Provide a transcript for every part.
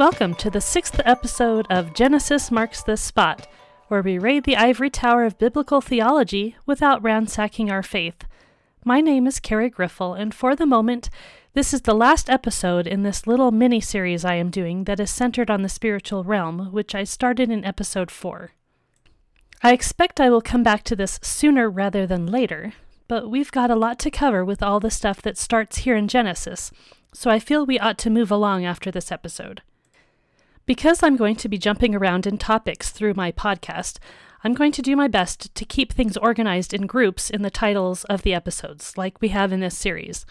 Welcome to the sixth episode of Genesis Marks the Spot, where we raid the ivory tower of biblical theology without ransacking our faith. My name is Carrie Griffel, and for the moment, this is the last episode in this little mini series I am doing that is centered on the spiritual realm, which I started in episode 4. I expect I will come back to this sooner rather than later, but we've got a lot to cover with all the stuff that starts here in Genesis, so I feel we ought to move along after this episode. Because I'm going to be jumping around in topics through my podcast, I'm going to do my best to keep things organized in groups in the titles of the episodes, like we have in this series.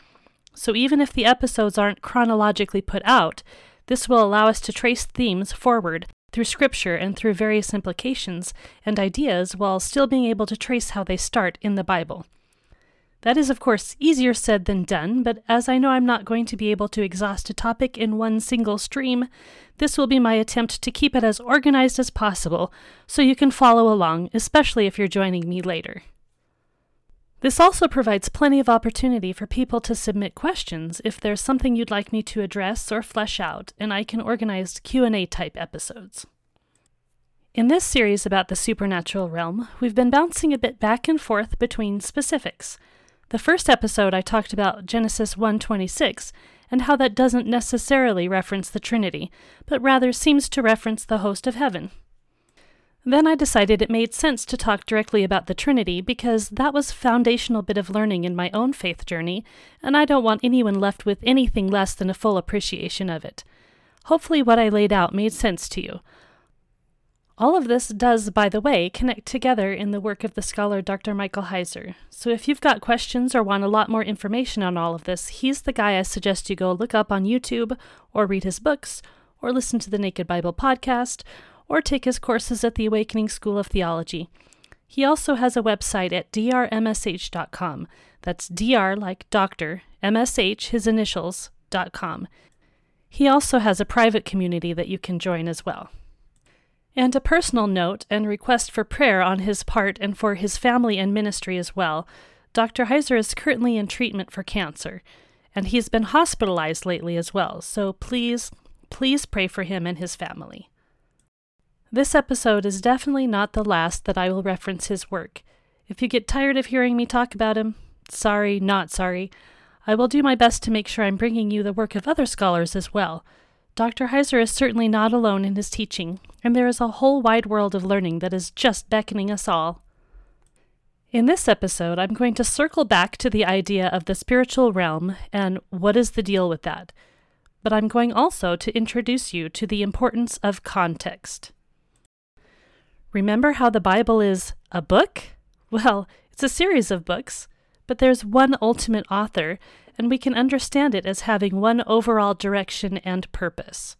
So even if the episodes aren't chronologically put out, this will allow us to trace themes forward through scripture and through various implications and ideas while still being able to trace how they start in the Bible. That is, of course, easier said than done, but as I know I'm not going to be able to exhaust a topic in one single stream, this will be my attempt to keep it as organized as possible so you can follow along, especially if you're joining me later. This also provides plenty of opportunity for people to submit questions if there's something you'd like me to address or flesh out, and I can organize Q&A type episodes. In this series about the supernatural realm, we've been bouncing a bit back and forth between specifics. The first episode I talked about Genesis 1:26 and how that doesn't necessarily reference the Trinity, but rather seems to reference the host of heaven. Then I decided it made sense to talk directly about the Trinity because that was a foundational bit of learning in my own faith journey, and I don't want anyone left with anything less than a full appreciation of it. Hopefully, what I laid out made sense to you. All of this does, by the way, connect together in the work of the scholar Dr. Michael Heiser. So if you've got questions or want a lot more information on all of this, he's the guy I suggest you go look up on YouTube, or read his books, or listen to the Naked Bible podcast, or take his courses at the Awakening School of Theology. He also has a website at drmsh.com. That's dr like doctor, msh, his initials, dot com. He also has a private community that you can join as well. And a personal note and request for prayer on his part and for his family and ministry as well. Dr. Heiser is currently in treatment for cancer, and he's been hospitalized lately as well, so please, please pray for him and his family. This episode is definitely not the last that I will reference his work. If you get tired of hearing me talk about him, sorry, not sorry. I will do my best to make sure I'm bringing you the work of other scholars as well. Dr. Heiser is certainly not alone in his teaching, and there is a whole wide world of learning that is just beckoning us all. In this episode, I'm going to circle back to the idea of the spiritual realm and what is the deal with that. But I'm going also to introduce you to the importance of context. Remember how the Bible is a book? Well, it's a series of books, but there's one ultimate author, and we can understand it as having one overall direction and purpose.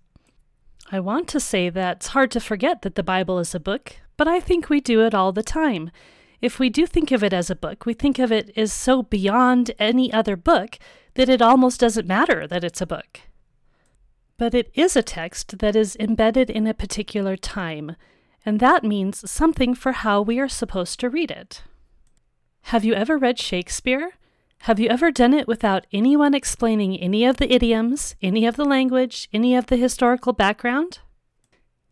I want to say that it's hard to forget that the Bible is a book, but I think we do it all the time. If we do think of it as a book, we think of it as so beyond any other book that it almost doesn't matter that it's a book. But it is a text that is embedded in a particular time, and that means something for how we are supposed to read it. Have you ever read Shakespeare? Have you ever done it without anyone explaining any of the idioms, any of the language, any of the historical background?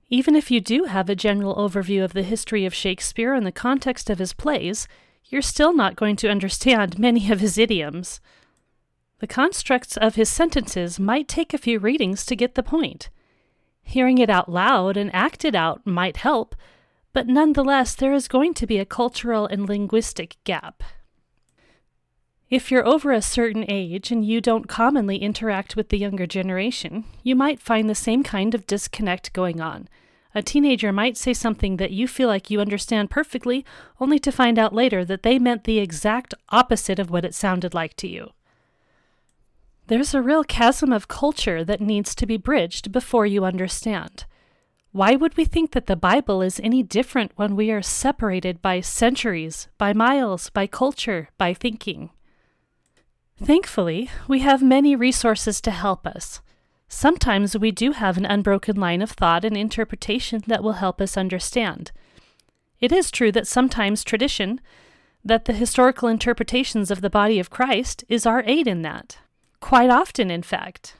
Even if you do have a general overview of the history of Shakespeare and the context of his plays, you're still not going to understand many of his idioms. The constructs of his sentences might take a few readings to get the point. Hearing it out loud and acted out might help, but nonetheless, there is going to be a cultural and linguistic gap. If you're over a certain age and you don't commonly interact with the younger generation, you might find the same kind of disconnect going on. A teenager might say something that you feel like you understand perfectly, only to find out later that they meant the exact opposite of what it sounded like to you. There's a real chasm of culture that needs to be bridged before you understand. Why would we think that the Bible is any different when we are separated by centuries, by miles, by culture, by thinking? Thankfully, we have many resources to help us. Sometimes we do have an unbroken line of thought and interpretation that will help us understand. It is true that sometimes tradition, that the historical interpretations of the body of Christ, is our aid in that. Quite often, in fact.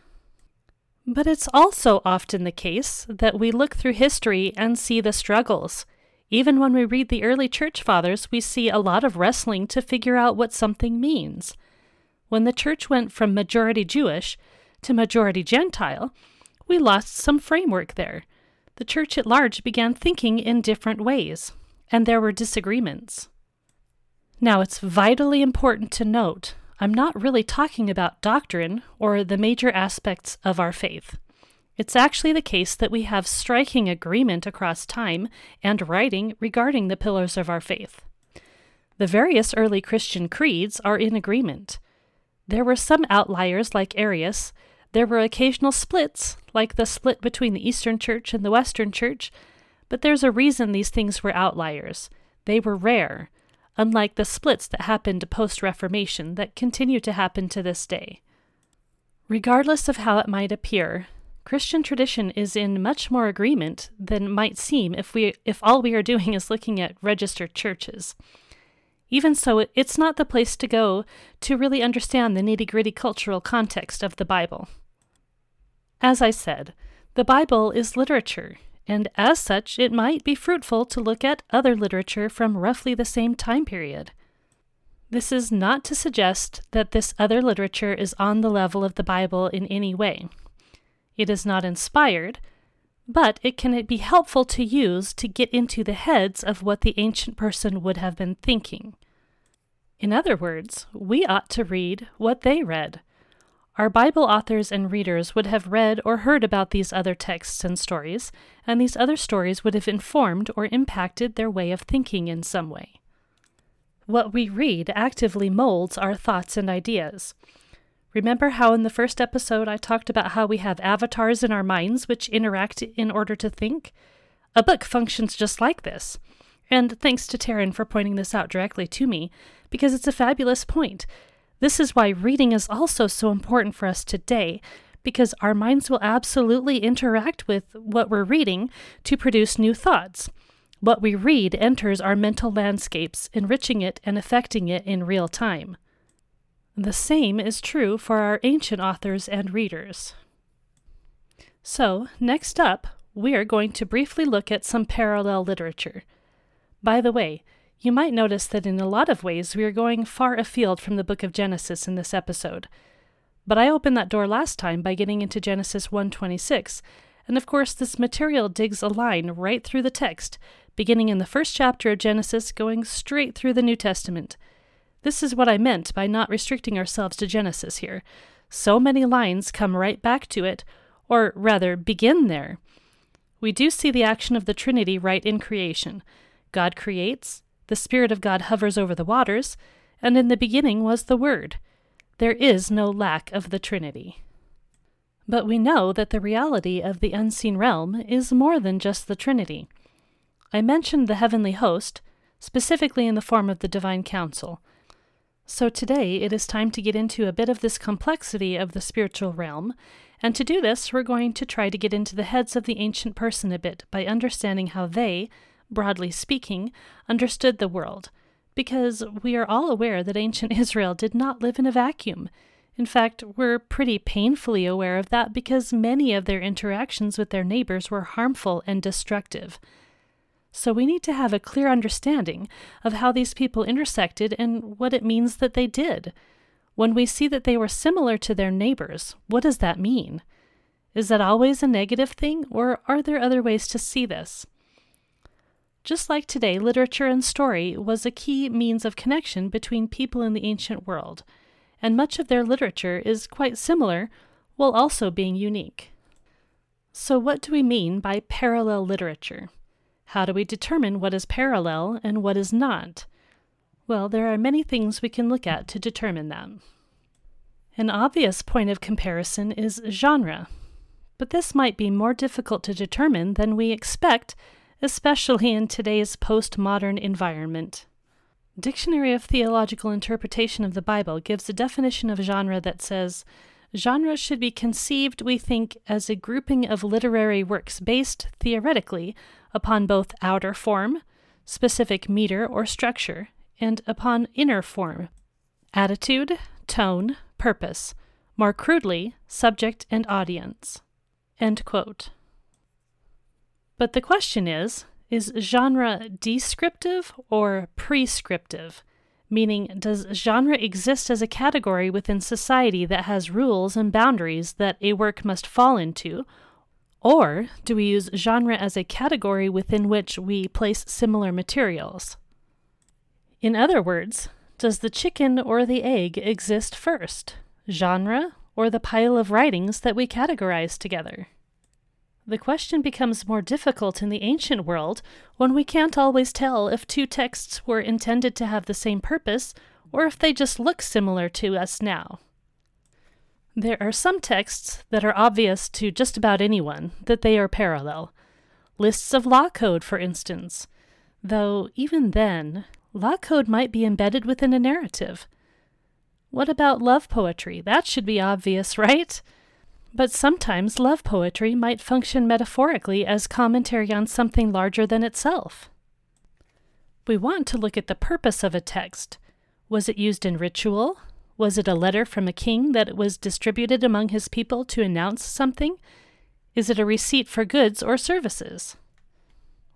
But it's also often the case that we look through history and see the struggles. Even when we read the early church fathers, we see a lot of wrestling to figure out what something means. When the church went from majority Jewish to majority Gentile, we lost some framework there. The church at large began thinking in different ways, and there were disagreements. Now, it's vitally important to note I'm not really talking about doctrine or the major aspects of our faith. It's actually the case that we have striking agreement across time and writing regarding the pillars of our faith. The various early Christian creeds are in agreement. There were some outliers like Arius, there were occasional splits, like the split between the Eastern Church and the Western Church, but there's a reason these things were outliers. They were rare unlike the splits that happened post Reformation that continue to happen to this day. Regardless of how it might appear, Christian tradition is in much more agreement than might seem if we if all we are doing is looking at registered churches. Even so, it's not the place to go to really understand the nitty gritty cultural context of the Bible. As I said, the Bible is literature, and as such, it might be fruitful to look at other literature from roughly the same time period. This is not to suggest that this other literature is on the level of the Bible in any way. It is not inspired, but it can be helpful to use to get into the heads of what the ancient person would have been thinking. In other words, we ought to read what they read. Our Bible authors and readers would have read or heard about these other texts and stories, and these other stories would have informed or impacted their way of thinking in some way. What we read actively molds our thoughts and ideas. Remember how in the first episode I talked about how we have avatars in our minds which interact in order to think? A book functions just like this. And thanks to Taryn for pointing this out directly to me, because it's a fabulous point. This is why reading is also so important for us today, because our minds will absolutely interact with what we're reading to produce new thoughts. What we read enters our mental landscapes, enriching it and affecting it in real time. The same is true for our ancient authors and readers. So, next up, we are going to briefly look at some parallel literature. By the way, you might notice that in a lot of ways we are going far afield from the book of Genesis in this episode. But I opened that door last time by getting into Genesis 126, and of course this material digs a line right through the text, beginning in the first chapter of Genesis going straight through the New Testament. This is what I meant by not restricting ourselves to Genesis here. So many lines come right back to it, or rather begin there. We do see the action of the Trinity right in creation. God creates, the Spirit of God hovers over the waters, and in the beginning was the Word. There is no lack of the Trinity. But we know that the reality of the unseen realm is more than just the Trinity. I mentioned the heavenly host, specifically in the form of the divine council. So today it is time to get into a bit of this complexity of the spiritual realm, and to do this, we're going to try to get into the heads of the ancient person a bit by understanding how they, broadly speaking, understood the world, because we are all aware that ancient Israel did not live in a vacuum. In fact, we're pretty painfully aware of that because many of their interactions with their neighbors were harmful and destructive. So we need to have a clear understanding of how these people intersected and what it means that they did. When we see that they were similar to their neighbors, what does that mean? Is that always a negative thing, or are there other ways to see this? Just like today, literature and story was a key means of connection between people in the ancient world, and much of their literature is quite similar while also being unique. So, what do we mean by parallel literature? How do we determine what is parallel and what is not? Well, there are many things we can look at to determine that. An obvious point of comparison is genre, but this might be more difficult to determine than we expect especially in today's postmodern environment. Dictionary of Theological Interpretation of the Bible gives a definition of genre that says genre should be conceived, we think, as a grouping of literary works based, theoretically, upon both outer form, specific meter or structure, and upon inner form, attitude, tone, purpose, more crudely, subject and audience. But the question is is genre descriptive or prescriptive? Meaning, does genre exist as a category within society that has rules and boundaries that a work must fall into? Or do we use genre as a category within which we place similar materials? In other words, does the chicken or the egg exist first? Genre or the pile of writings that we categorize together? The question becomes more difficult in the ancient world when we can't always tell if two texts were intended to have the same purpose or if they just look similar to us now. There are some texts that are obvious to just about anyone that they are parallel. Lists of law code, for instance. Though, even then, law code might be embedded within a narrative. What about love poetry? That should be obvious, right? But sometimes love poetry might function metaphorically as commentary on something larger than itself. We want to look at the purpose of a text. Was it used in ritual? Was it a letter from a king that was distributed among his people to announce something? Is it a receipt for goods or services?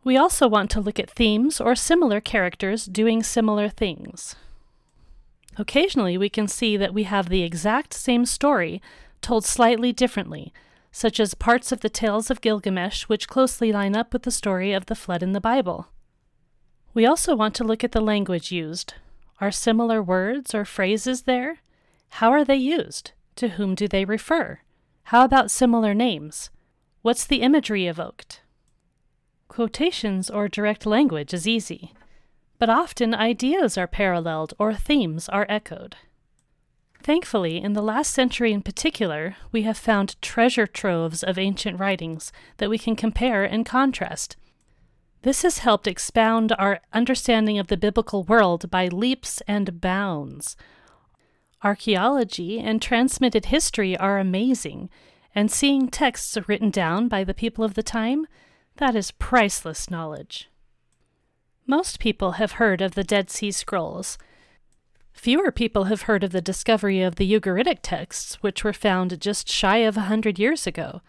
We also want to look at themes or similar characters doing similar things. Occasionally, we can see that we have the exact same story told slightly differently, such as parts of the tales of Gilgamesh which closely line up with the story of the flood in the Bible. We also want to look at the language used. Are similar words or phrases there? How are they used? To whom do they refer? How about similar names? What's the imagery evoked? Quotations or direct language is easy, but often ideas are paralleled or themes are echoed. Thankfully, in the last century in particular, we have found treasure troves of ancient writings that we can compare and contrast. This has helped expound our understanding of the biblical world by leaps and bounds. Archaeology and transmitted history are amazing, and seeing texts written down by the people of the time, that is priceless knowledge. Most people have heard of the Dead Sea Scrolls. Fewer people have heard of the discovery of the Ugaritic texts, which were found just shy of a hundred years ago.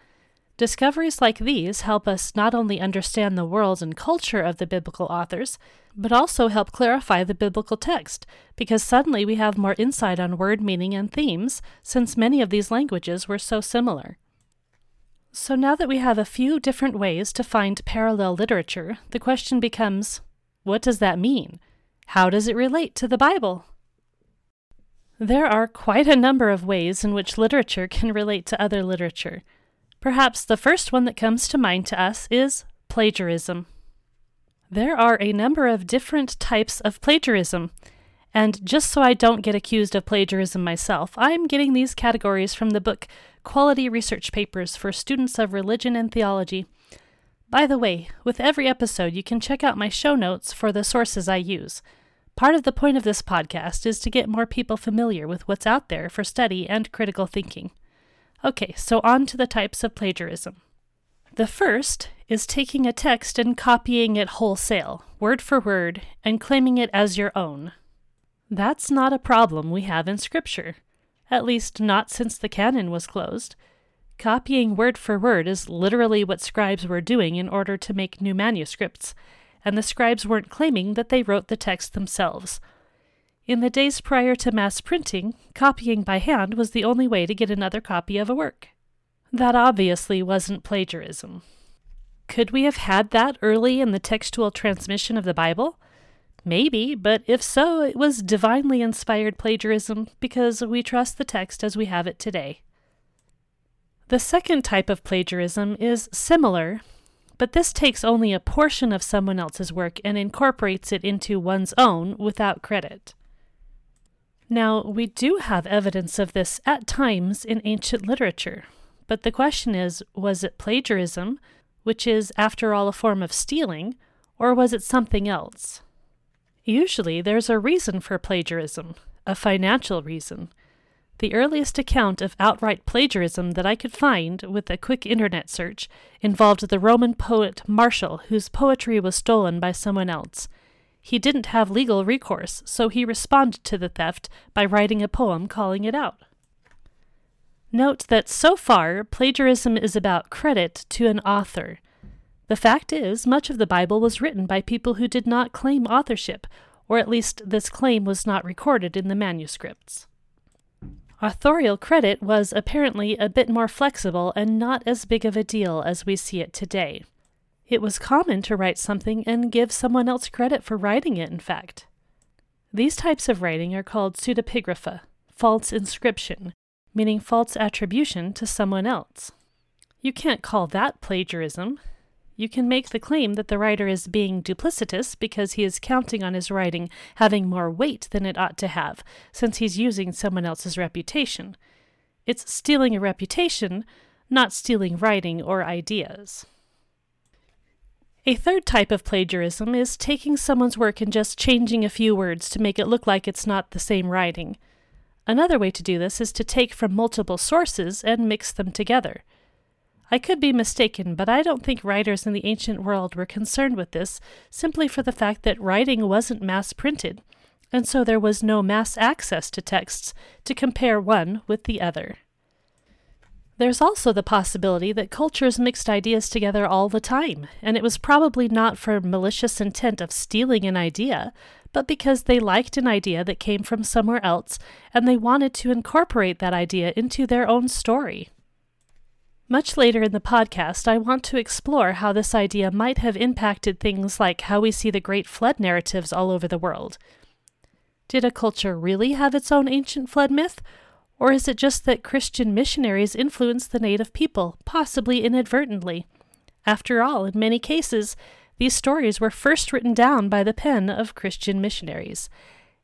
Discoveries like these help us not only understand the world and culture of the biblical authors, but also help clarify the biblical text, because suddenly we have more insight on word meaning and themes, since many of these languages were so similar. So now that we have a few different ways to find parallel literature, the question becomes what does that mean? How does it relate to the Bible? There are quite a number of ways in which literature can relate to other literature. Perhaps the first one that comes to mind to us is plagiarism. There are a number of different types of plagiarism, and just so I don't get accused of plagiarism myself, I'm getting these categories from the book Quality Research Papers for Students of Religion and Theology. By the way, with every episode, you can check out my show notes for the sources I use. Part of the point of this podcast is to get more people familiar with what's out there for study and critical thinking. Okay, so on to the types of plagiarism. The first is taking a text and copying it wholesale, word for word, and claiming it as your own. That's not a problem we have in Scripture, at least not since the canon was closed. Copying word for word is literally what scribes were doing in order to make new manuscripts, and the scribes weren't claiming that they wrote the text themselves. In the days prior to mass printing, copying by hand was the only way to get another copy of a work. That obviously wasn't plagiarism. Could we have had that early in the textual transmission of the Bible? Maybe, but if so, it was divinely inspired plagiarism because we trust the text as we have it today. The second type of plagiarism is similar, but this takes only a portion of someone else's work and incorporates it into one's own without credit. Now, we do have evidence of this at times in ancient literature, but the question is was it plagiarism, which is, after all, a form of stealing, or was it something else? Usually, there's a reason for plagiarism, a financial reason. The earliest account of outright plagiarism that I could find with a quick internet search involved the Roman poet Martial, whose poetry was stolen by someone else. He didn't have legal recourse, so he responded to the theft by writing a poem calling it out. Note that so far, plagiarism is about credit to an author. The fact is, much of the Bible was written by people who did not claim authorship, or at least this claim was not recorded in the manuscripts. Authorial credit was apparently a bit more flexible and not as big of a deal as we see it today. It was common to write something and give someone else credit for writing it, in fact. These types of writing are called pseudepigrapha, false inscription, meaning false attribution to someone else. You can't call that plagiarism. You can make the claim that the writer is being duplicitous because he is counting on his writing having more weight than it ought to have, since he's using someone else's reputation. It's stealing a reputation, not stealing writing or ideas. A third type of plagiarism is taking someone's work and just changing a few words to make it look like it's not the same writing. Another way to do this is to take from multiple sources and mix them together. I could be mistaken, but I don't think writers in the ancient world were concerned with this simply for the fact that writing wasn't mass printed, and so there was no mass access to texts to compare one with the other. There's also the possibility that cultures mixed ideas together all the time, and it was probably not for malicious intent of stealing an idea, but because they liked an idea that came from somewhere else and they wanted to incorporate that idea into their own story. Much later in the podcast, I want to explore how this idea might have impacted things like how we see the Great Flood narratives all over the world. Did a culture really have its own ancient flood myth? Or is it just that Christian missionaries influenced the native people, possibly inadvertently? After all, in many cases, these stories were first written down by the pen of Christian missionaries,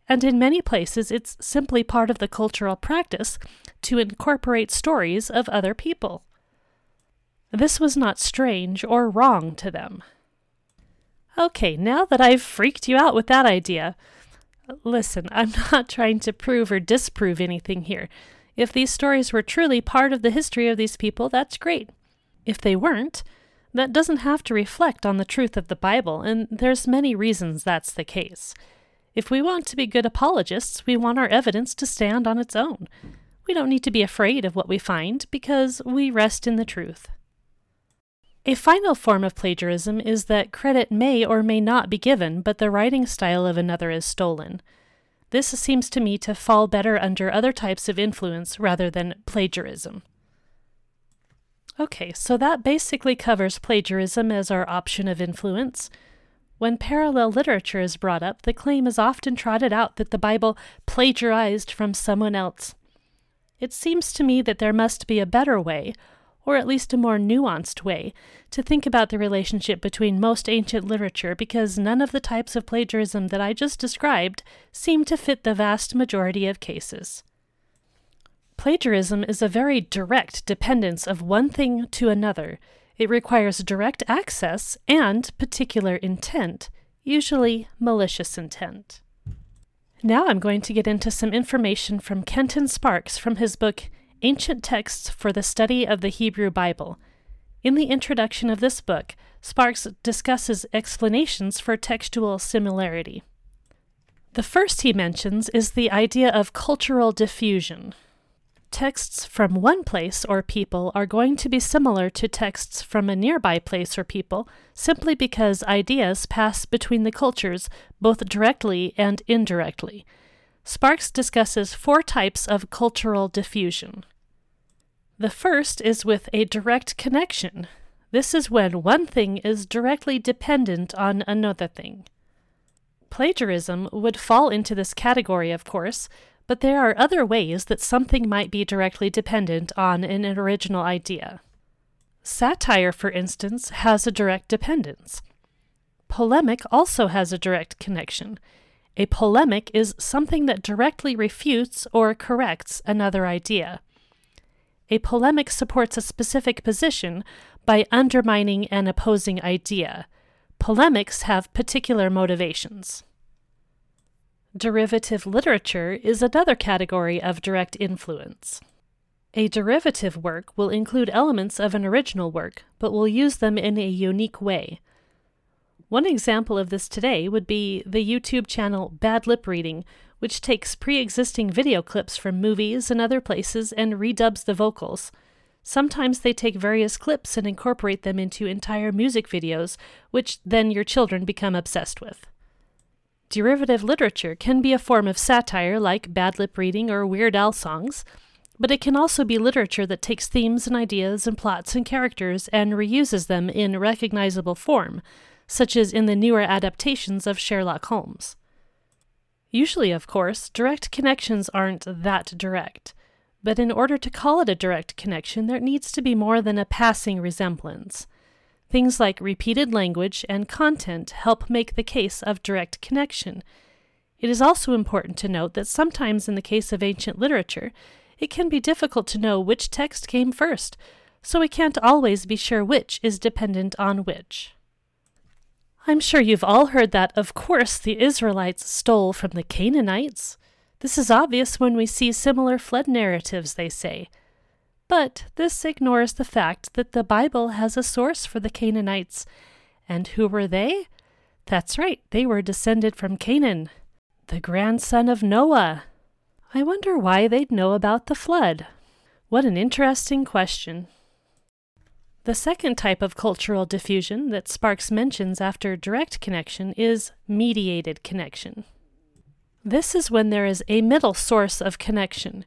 and in many places it's simply part of the cultural practice to incorporate stories of other people. This was not strange or wrong to them. Okay, now that I've freaked you out with that idea, listen, I'm not trying to prove or disprove anything here. If these stories were truly part of the history of these people, that's great. If they weren't, that doesn't have to reflect on the truth of the Bible, and there's many reasons that's the case. If we want to be good apologists, we want our evidence to stand on its own. We don't need to be afraid of what we find because we rest in the truth. A final form of plagiarism is that credit may or may not be given, but the writing style of another is stolen. This seems to me to fall better under other types of influence rather than plagiarism. Okay, so that basically covers plagiarism as our option of influence. When parallel literature is brought up, the claim is often trotted out that the Bible plagiarized from someone else. It seems to me that there must be a better way, or at least a more nuanced way, to think about the relationship between most ancient literature because none of the types of plagiarism that I just described seem to fit the vast majority of cases. Plagiarism is a very direct dependence of one thing to another. It requires direct access and particular intent, usually malicious intent. Now I'm going to get into some information from Kenton Sparks from his book Ancient Texts for the Study of the Hebrew Bible. In the introduction of this book, Sparks discusses explanations for textual similarity. The first he mentions is the idea of cultural diffusion. Texts from one place or people are going to be similar to texts from a nearby place or people simply because ideas pass between the cultures both directly and indirectly. Sparks discusses four types of cultural diffusion. The first is with a direct connection. This is when one thing is directly dependent on another thing. Plagiarism would fall into this category, of course, but there are other ways that something might be directly dependent on an original idea. Satire, for instance, has a direct dependence. Polemic also has a direct connection. A polemic is something that directly refutes or corrects another idea. A polemic supports a specific position by undermining an opposing idea. Polemics have particular motivations. Derivative literature is another category of direct influence. A derivative work will include elements of an original work, but will use them in a unique way. One example of this today would be the YouTube channel Bad Lip Reading, which takes pre existing video clips from movies and other places and redubs the vocals. Sometimes they take various clips and incorporate them into entire music videos, which then your children become obsessed with. Derivative literature can be a form of satire like bad lip reading or Weird Al songs, but it can also be literature that takes themes and ideas and plots and characters and reuses them in recognizable form, such as in the newer adaptations of Sherlock Holmes. Usually, of course, direct connections aren't that direct. But in order to call it a direct connection, there needs to be more than a passing resemblance. Things like repeated language and content help make the case of direct connection. It is also important to note that sometimes, in the case of ancient literature, it can be difficult to know which text came first, so we can't always be sure which is dependent on which. I'm sure you've all heard that, of course, the Israelites stole from the Canaanites. This is obvious when we see similar flood narratives, they say. But this ignores the fact that the Bible has a source for the Canaanites. And who were they? That's right, they were descended from Canaan, the grandson of Noah. I wonder why they'd know about the flood. What an interesting question. The second type of cultural diffusion that Sparks mentions after direct connection is mediated connection. This is when there is a middle source of connection.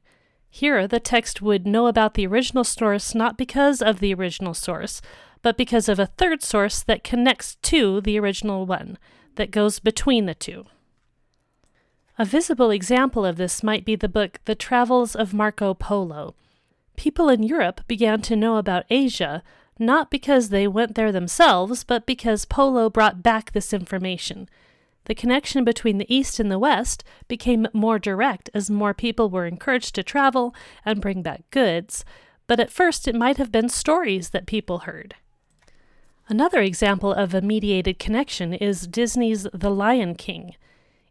Here, the text would know about the original source not because of the original source, but because of a third source that connects to the original one, that goes between the two. A visible example of this might be the book The Travels of Marco Polo. People in Europe began to know about Asia not because they went there themselves, but because Polo brought back this information. The connection between the East and the West became more direct as more people were encouraged to travel and bring back goods, but at first it might have been stories that people heard. Another example of a mediated connection is Disney's The Lion King.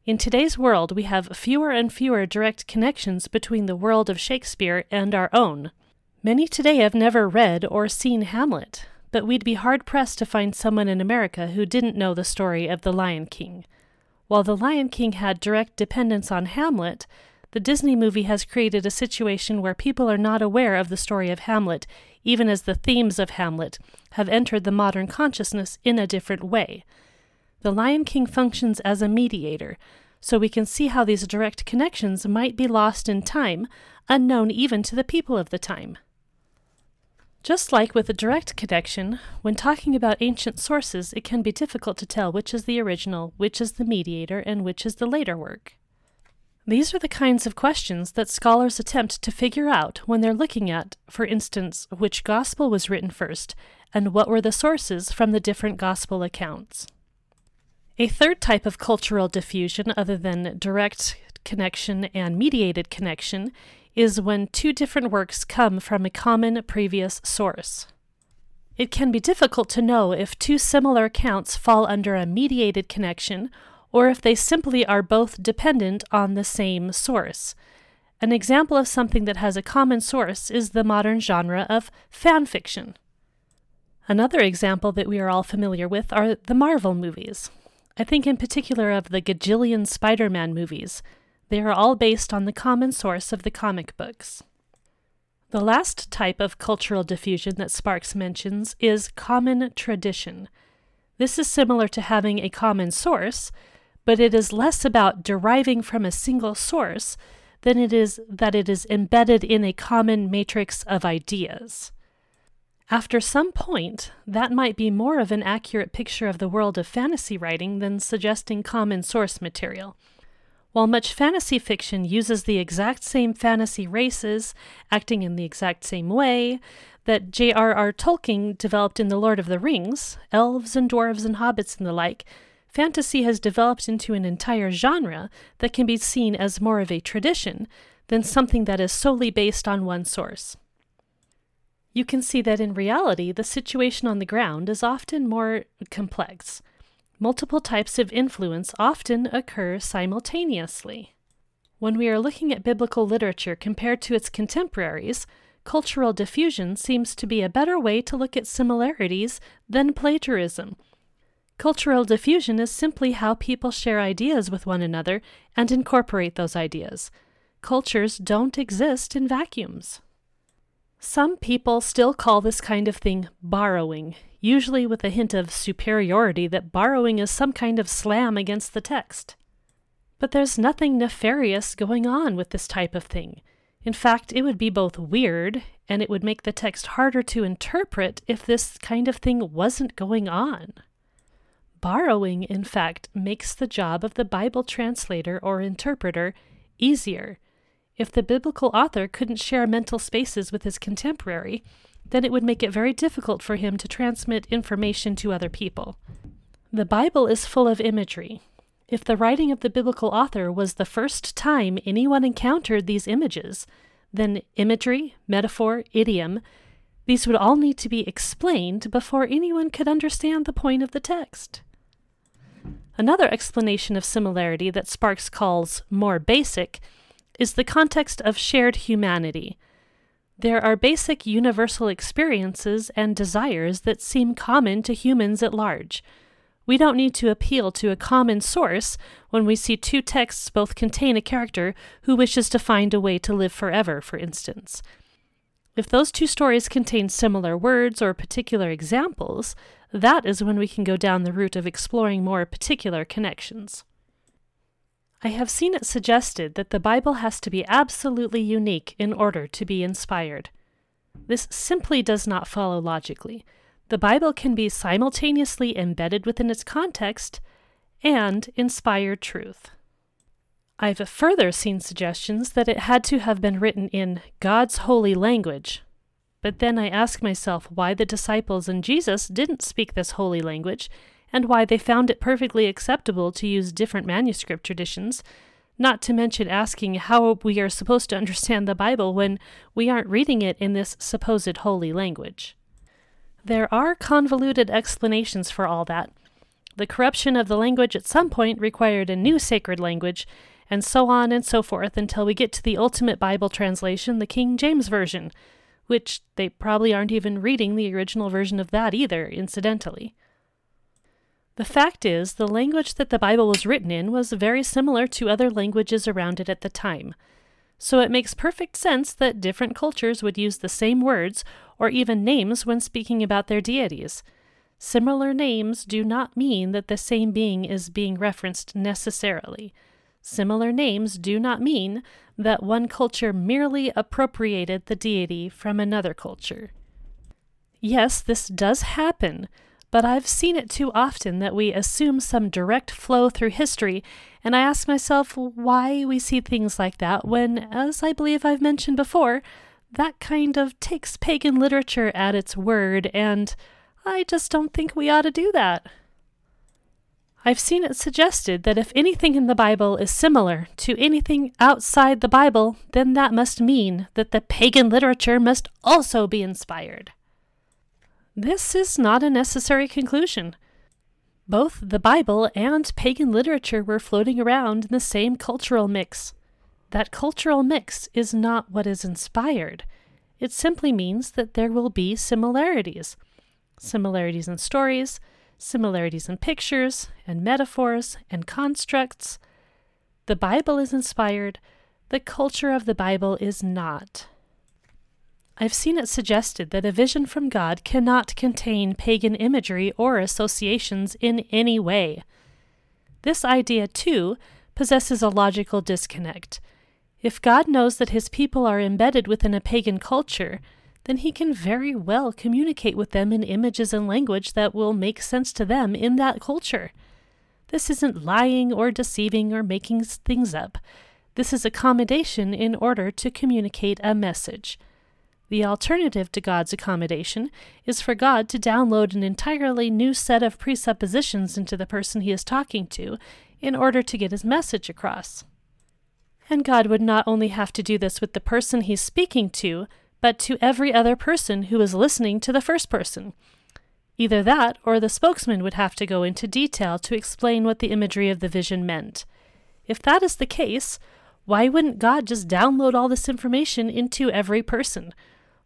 In today's world, we have fewer and fewer direct connections between the world of Shakespeare and our own. Many today have never read or seen Hamlet, but we'd be hard pressed to find someone in America who didn't know the story of the Lion King. While the Lion King had direct dependence on Hamlet, the Disney movie has created a situation where people are not aware of the story of Hamlet, even as the themes of Hamlet have entered the modern consciousness in a different way. The Lion King functions as a mediator, so we can see how these direct connections might be lost in time, unknown even to the people of the time. Just like with a direct connection, when talking about ancient sources, it can be difficult to tell which is the original, which is the mediator, and which is the later work. These are the kinds of questions that scholars attempt to figure out when they're looking at, for instance, which gospel was written first, and what were the sources from the different gospel accounts. A third type of cultural diffusion, other than direct connection and mediated connection, is when two different works come from a common previous source. It can be difficult to know if two similar accounts fall under a mediated connection or if they simply are both dependent on the same source. An example of something that has a common source is the modern genre of fan fiction. Another example that we are all familiar with are the Marvel movies. I think in particular of the gajillion Spider Man movies, they are all based on the common source of the comic books. The last type of cultural diffusion that Sparks mentions is common tradition. This is similar to having a common source, but it is less about deriving from a single source than it is that it is embedded in a common matrix of ideas. After some point, that might be more of an accurate picture of the world of fantasy writing than suggesting common source material. While much fantasy fiction uses the exact same fantasy races, acting in the exact same way, that J.R.R. Tolkien developed in The Lord of the Rings, elves and dwarves and hobbits and the like, fantasy has developed into an entire genre that can be seen as more of a tradition than something that is solely based on one source. You can see that in reality, the situation on the ground is often more complex multiple types of influence often occur simultaneously. When we are looking at biblical literature compared to its contemporaries, cultural diffusion seems to be a better way to look at similarities than plagiarism. Cultural diffusion is simply how people share ideas with one another and incorporate those ideas. Cultures don't exist in vacuums. Some people still call this kind of thing borrowing, usually with a hint of superiority that borrowing is some kind of slam against the text. But there's nothing nefarious going on with this type of thing. In fact, it would be both weird and it would make the text harder to interpret if this kind of thing wasn't going on. Borrowing, in fact, makes the job of the Bible translator or interpreter easier. If the biblical author couldn't share mental spaces with his contemporary, then it would make it very difficult for him to transmit information to other people. The Bible is full of imagery, if the writing of the biblical author was the first time anyone encountered these images, then imagery, metaphor, idiom, these would all need to be explained before anyone could understand the point of the text. Another explanation of similarity that Sparks calls more basic is the context of shared humanity. There are basic universal experiences and desires that seem common to humans at large. We don't need to appeal to a common source when we see two texts both contain a character who wishes to find a way to live forever, for instance. If those two stories contain similar words or particular examples, that is when we can go down the route of exploring more particular connections. I have seen it suggested that the Bible has to be absolutely unique in order to be inspired. This simply does not follow logically. The Bible can be simultaneously embedded within its context and inspire truth. I've further seen suggestions that it had to have been written in God's holy language. But then I ask myself why the disciples and Jesus didn't speak this holy language, and why they found it perfectly acceptable to use different manuscript traditions, not to mention asking how we are supposed to understand the Bible when we aren't reading it in this supposed holy language. There are convoluted explanations for all that. The corruption of the language at some point required a new sacred language, and so on and so forth until we get to the ultimate Bible translation, the King James Version, which they probably aren't even reading the original version of that either, incidentally. The fact is, the language that the Bible was written in was very similar to other languages around it at the time so it makes perfect sense that different cultures would use the same words or even names when speaking about their deities. Similar names do not mean that the same being is being referenced necessarily. Similar names do not mean that one culture merely appropriated the deity from another culture. Yes, this does happen, but I've seen it too often that we assume some direct flow through history, and I ask myself why we see things like that when, as I believe I've mentioned before, that kind of takes pagan literature at its word, and I just don't think we ought to do that. I've seen it suggested that if anything in the Bible is similar to anything outside the Bible, then that must mean that the pagan literature must also be inspired. This is not a necessary conclusion. Both the Bible and pagan literature were floating around in the same cultural mix. That cultural mix is not what is inspired. It simply means that there will be similarities similarities in stories, similarities in pictures, and metaphors, and constructs. The Bible is inspired, the culture of the Bible is not. I've seen it suggested that a vision from God cannot contain pagan imagery or associations in any way. This idea, too, possesses a logical disconnect. If God knows that his people are embedded within a pagan culture, then he can very well communicate with them in images and language that will make sense to them in that culture. This isn't lying or deceiving or making things up. This is accommodation in order to communicate a message. The alternative to God's accommodation is for God to download an entirely new set of presuppositions into the person he is talking to in order to get his message across. And God would not only have to do this with the person he's speaking to, but to every other person who is listening to the first person. Either that, or the spokesman would have to go into detail to explain what the imagery of the vision meant. If that is the case, why wouldn't God just download all this information into every person?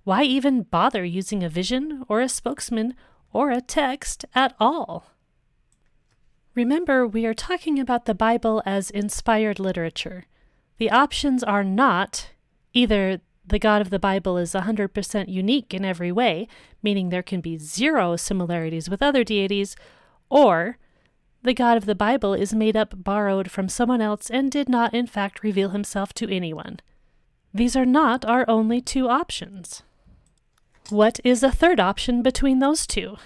Why even bother using a vision or a spokesman or a text at all? Remember, we are talking about the Bible as inspired literature. The options are not either the God of the Bible is 100% unique in every way, meaning there can be zero similarities with other deities, or the God of the Bible is made up, borrowed from someone else, and did not in fact reveal himself to anyone. These are not our only two options. What is a third option between those two?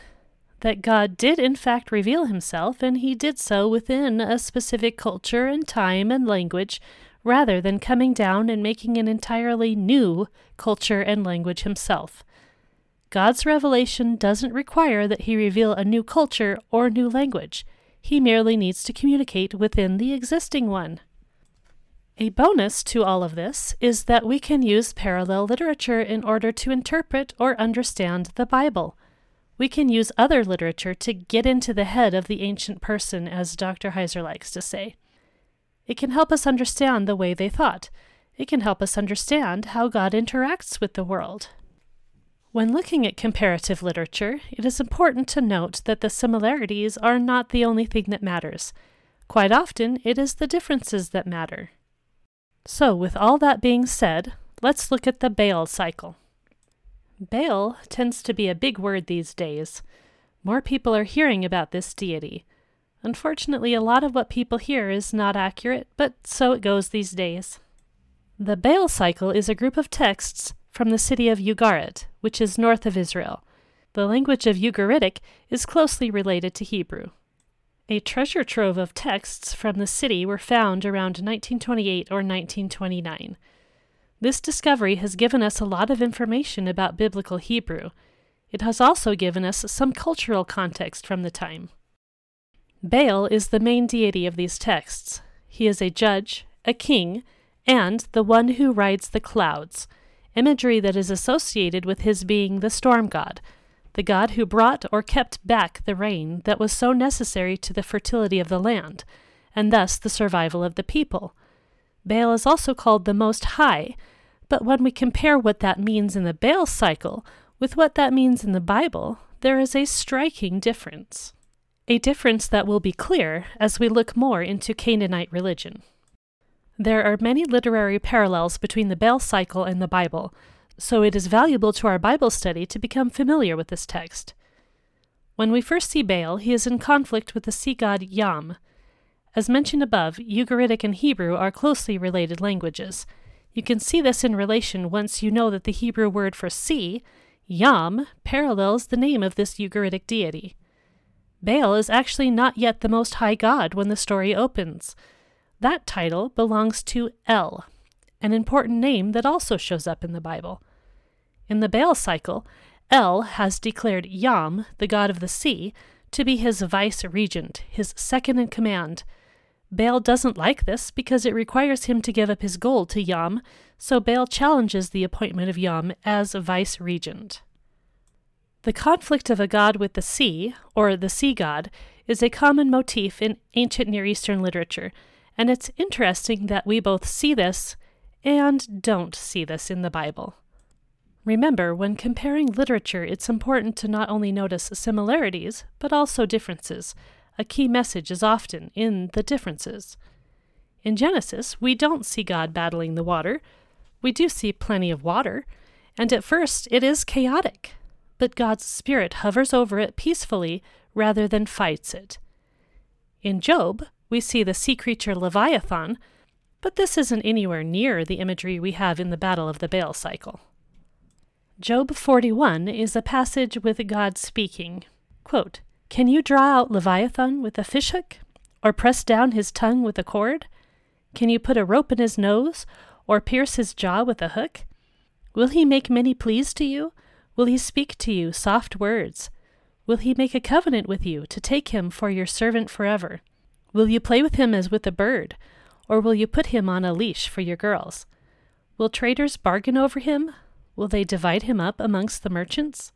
That God did in fact reveal himself, and he did so within a specific culture and time and language rather than coming down and making an entirely new culture and language himself. God's revelation doesn't require that he reveal a new culture or new language. He merely needs to communicate within the existing one. A bonus to all of this is that we can use parallel literature in order to interpret or understand the Bible. We can use other literature to get into the head of the ancient person, as Dr. Heiser likes to say. It can help us understand the way they thought. It can help us understand how God interacts with the world. When looking at comparative literature, it is important to note that the similarities are not the only thing that matters. Quite often, it is the differences that matter. So, with all that being said, let's look at the Baal cycle. Baal tends to be a big word these days. More people are hearing about this deity. Unfortunately, a lot of what people hear is not accurate, but so it goes these days. The Baal cycle is a group of texts from the city of Ugarit, which is north of Israel. The language of Ugaritic is closely related to Hebrew. A treasure trove of texts from the city were found around 1928 or 1929. This discovery has given us a lot of information about biblical Hebrew. It has also given us some cultural context from the time. Baal is the main deity of these texts. He is a judge, a king, and the one who rides the clouds, imagery that is associated with his being the storm god, the god who brought or kept back the rain that was so necessary to the fertility of the land, and thus the survival of the people. Baal is also called the Most High, but when we compare what that means in the Baal cycle with what that means in the Bible, there is a striking difference a difference that will be clear as we look more into Canaanite religion. There are many literary parallels between the Baal cycle and the Bible, so it is valuable to our Bible study to become familiar with this text. When we first see Baal, he is in conflict with the sea god Yam. As mentioned above, Ugaritic and Hebrew are closely related languages. You can see this in relation once you know that the Hebrew word for sea, Yam, parallels the name of this Ugaritic deity. Baal is actually not yet the Most High God when the story opens. That title belongs to El, an important name that also shows up in the Bible. In the Baal cycle, El has declared Yam, the god of the sea, to be his vice regent, his second in command. Baal doesn't like this because it requires him to give up his gold to Yam, so Baal challenges the appointment of Yam as vice regent. The conflict of a god with the sea, or the sea god, is a common motif in ancient Near Eastern literature, and it's interesting that we both see this and don't see this in the Bible. Remember, when comparing literature, it's important to not only notice similarities, but also differences. A key message is often in the differences. In Genesis, we don't see God battling the water. We do see plenty of water, and at first it is chaotic but God's Spirit hovers over it peacefully rather than fights it. In Job, we see the sea creature Leviathan, but this isn't anywhere near the imagery we have in the Battle of the Baal cycle. Job 41 is a passage with God speaking quote, Can you draw out Leviathan with a fishhook, or press down his tongue with a cord? Can you put a rope in his nose, or pierce his jaw with a hook? Will he make many pleas to you? Will he speak to you soft words? Will he make a covenant with you to take him for your servant forever? Will you play with him as with a bird, or will you put him on a leash for your girls? Will traders bargain over him? Will they divide him up amongst the merchants?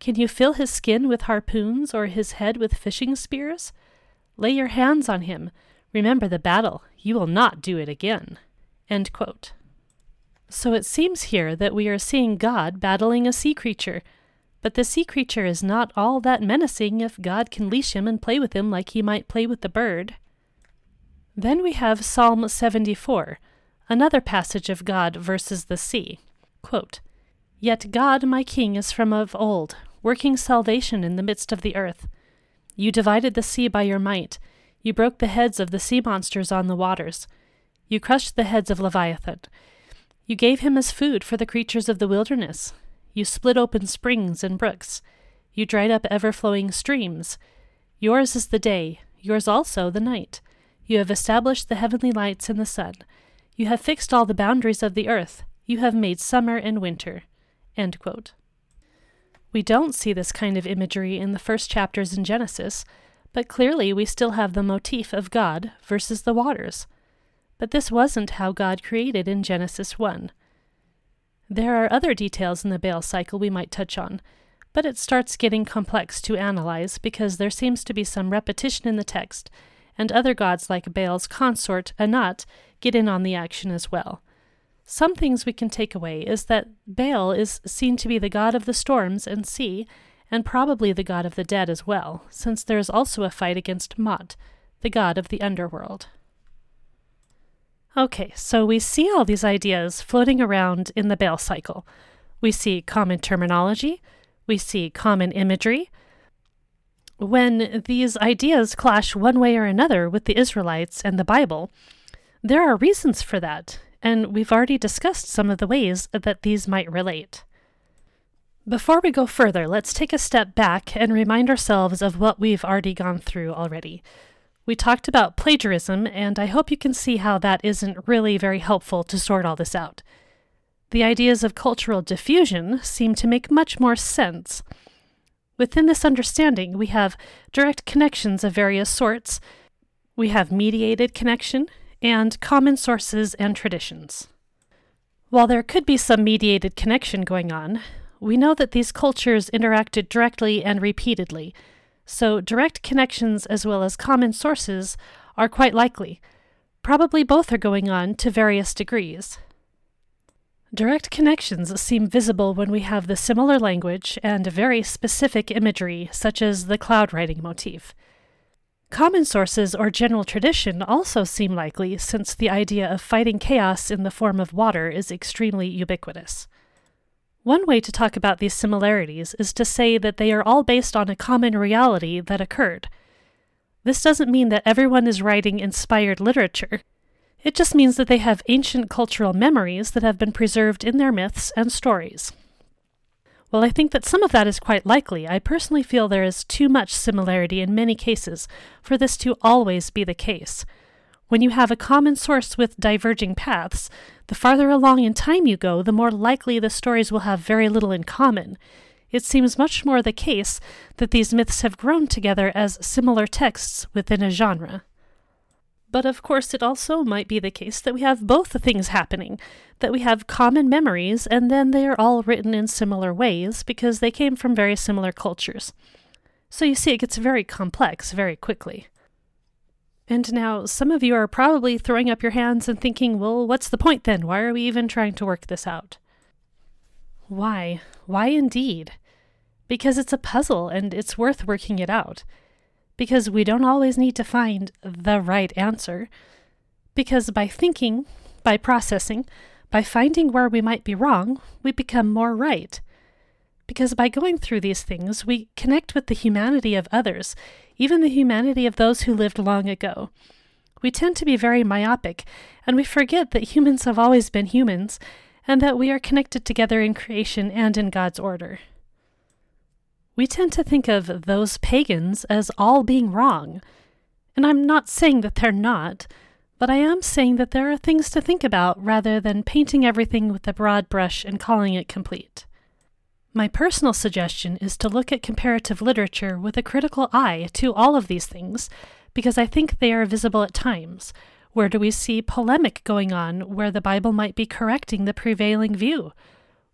Can you fill his skin with harpoons or his head with fishing spears? Lay your hands on him. Remember the battle. You will not do it again. So it seems here that we are seeing God battling a sea creature, but the sea creature is not all that menacing if God can leash him and play with him like he might play with the bird. Then we have Psalm 74, another passage of God versus the sea. Quote, Yet God, my King, is from of old, working salvation in the midst of the earth. You divided the sea by your might. You broke the heads of the sea monsters on the waters. You crushed the heads of Leviathan. You gave him as food for the creatures of the wilderness. You split open springs and brooks. You dried up ever flowing streams. Yours is the day, yours also the night. You have established the heavenly lights and the sun. You have fixed all the boundaries of the earth. You have made summer and winter. We don't see this kind of imagery in the first chapters in Genesis, but clearly we still have the motif of God versus the waters. But this wasn't how God created in Genesis 1. There are other details in the Baal cycle we might touch on, but it starts getting complex to analyze because there seems to be some repetition in the text, and other gods like Baal's consort, Anat, get in on the action as well. Some things we can take away is that Baal is seen to be the god of the storms and sea, and probably the god of the dead as well, since there is also a fight against Mot, the god of the underworld. Okay, so we see all these ideas floating around in the Baal cycle. We see common terminology, we see common imagery. When these ideas clash one way or another with the Israelites and the Bible, there are reasons for that, and we've already discussed some of the ways that these might relate. Before we go further, let's take a step back and remind ourselves of what we've already gone through already. We talked about plagiarism, and I hope you can see how that isn't really very helpful to sort all this out. The ideas of cultural diffusion seem to make much more sense. Within this understanding, we have direct connections of various sorts, we have mediated connection, and common sources and traditions. While there could be some mediated connection going on, we know that these cultures interacted directly and repeatedly so direct connections as well as common sources are quite likely. Probably both are going on to various degrees. Direct connections seem visible when we have the similar language and very specific imagery, such as the cloud riding motif. Common sources or general tradition also seem likely since the idea of fighting chaos in the form of water is extremely ubiquitous. One way to talk about these similarities is to say that they are all based on a common reality that occurred. This doesn't mean that everyone is writing inspired literature. It just means that they have ancient cultural memories that have been preserved in their myths and stories. While I think that some of that is quite likely, I personally feel there is too much similarity in many cases for this to always be the case. When you have a common source with diverging paths, the farther along in time you go, the more likely the stories will have very little in common. It seems much more the case that these myths have grown together as similar texts within a genre. But of course, it also might be the case that we have both things happening, that we have common memories, and then they are all written in similar ways because they came from very similar cultures. So you see, it gets very complex very quickly. And now some of you are probably throwing up your hands and thinking, well, what's the point then? Why are we even trying to work this out? Why? Why indeed? Because it's a puzzle and it's worth working it out. Because we don't always need to find the right answer. Because by thinking, by processing, by finding where we might be wrong, we become more right. Because by going through these things, we connect with the humanity of others even the humanity of those who lived long ago. We tend to be very myopic, and we forget that humans have always been humans, and that we are connected together in creation and in God's order. We tend to think of those pagans as all being wrong. And I'm not saying that they're not, but I am saying that there are things to think about rather than painting everything with a broad brush and calling it complete. My personal suggestion is to look at comparative literature with a critical eye to all of these things, because I think they are visible at times. Where do we see polemic going on where the Bible might be correcting the prevailing view?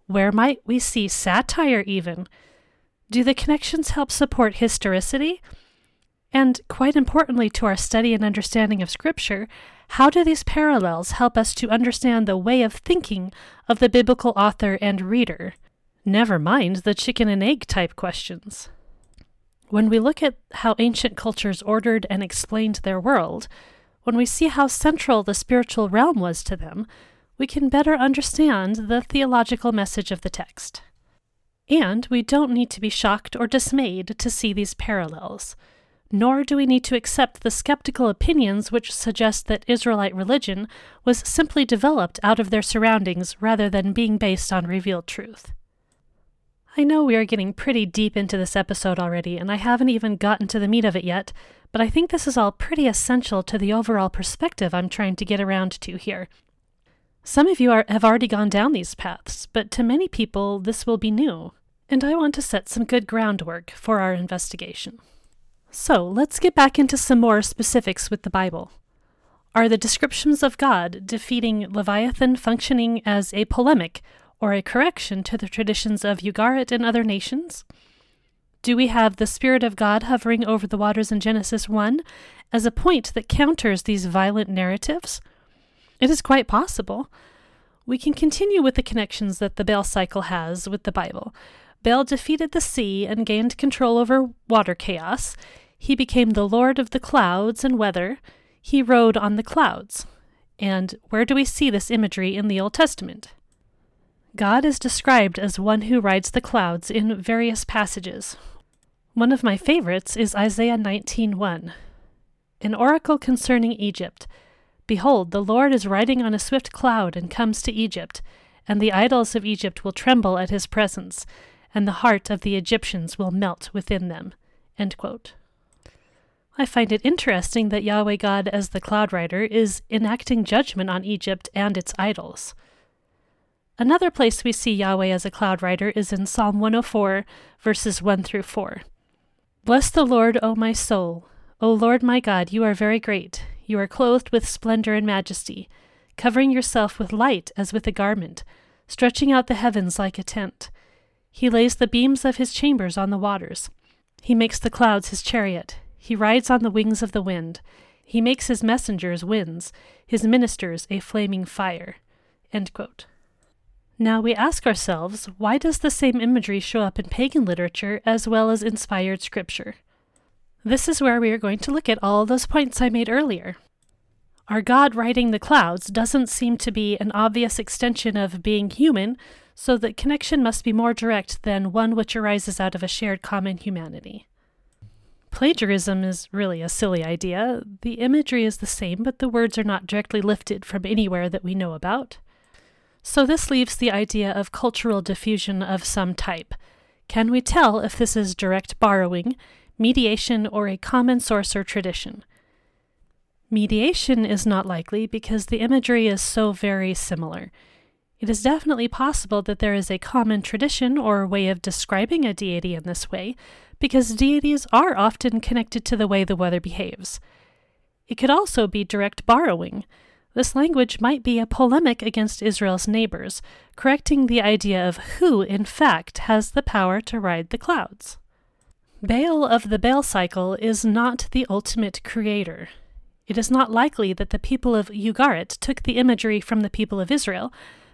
Where might we see satire, even? Do the connections help support historicity? And quite importantly to our study and understanding of Scripture, how do these parallels help us to understand the way of thinking of the biblical author and reader? Never mind the chicken and egg type questions. When we look at how ancient cultures ordered and explained their world, when we see how central the spiritual realm was to them, we can better understand the theological message of the text. And we don't need to be shocked or dismayed to see these parallels. Nor do we need to accept the skeptical opinions which suggest that Israelite religion was simply developed out of their surroundings rather than being based on revealed truth. I know we are getting pretty deep into this episode already, and I haven't even gotten to the meat of it yet, but I think this is all pretty essential to the overall perspective I'm trying to get around to here. Some of you are, have already gone down these paths, but to many people, this will be new, and I want to set some good groundwork for our investigation. So, let's get back into some more specifics with the Bible. Are the descriptions of God defeating Leviathan functioning as a polemic or a correction to the traditions of Ugarit and other nations? Do we have the Spirit of God hovering over the waters in Genesis 1 as a point that counters these violent narratives? It is quite possible. We can continue with the connections that the Baal cycle has with the Bible. Baal defeated the sea and gained control over water chaos. He became the lord of the clouds and weather. He rode on the clouds. And where do we see this imagery in the Old Testament? God is described as one who rides the clouds in various passages. One of my favorites is Isaiah 19:1. An oracle concerning Egypt. Behold, the Lord is riding on a swift cloud and comes to Egypt, and the idols of Egypt will tremble at his presence, and the heart of the Egyptians will melt within them. I find it interesting that Yahweh God, as the cloud rider, is enacting judgment on Egypt and its idols. Another place we see Yahweh as a cloud rider is in Psalm 104, verses 1 through 4. Bless the Lord, O my soul. O Lord my God, you are very great. You are clothed with splendor and majesty, covering yourself with light as with a garment, stretching out the heavens like a tent. He lays the beams of his chambers on the waters. He makes the clouds his chariot. He rides on the wings of the wind. He makes his messengers winds, his ministers a flaming fire. Now we ask ourselves, why does the same imagery show up in pagan literature as well as inspired scripture? This is where we are going to look at all those points I made earlier. Our God riding the clouds doesn't seem to be an obvious extension of being human, so the connection must be more direct than one which arises out of a shared common humanity. Plagiarism is really a silly idea. The imagery is the same, but the words are not directly lifted from anywhere that we know about. So this leaves the idea of cultural diffusion of some type. Can we tell if this is direct borrowing, mediation, or a common source or tradition? Mediation is not likely because the imagery is so very similar. It is definitely possible that there is a common tradition or way of describing a deity in this way, because deities are often connected to the way the weather behaves. It could also be direct borrowing. This language might be a polemic against Israel's neighbors, correcting the idea of who, in fact, has the power to ride the clouds. Baal of the Baal cycle is not the ultimate creator. It is not likely that the people of Ugarit took the imagery from the people of Israel,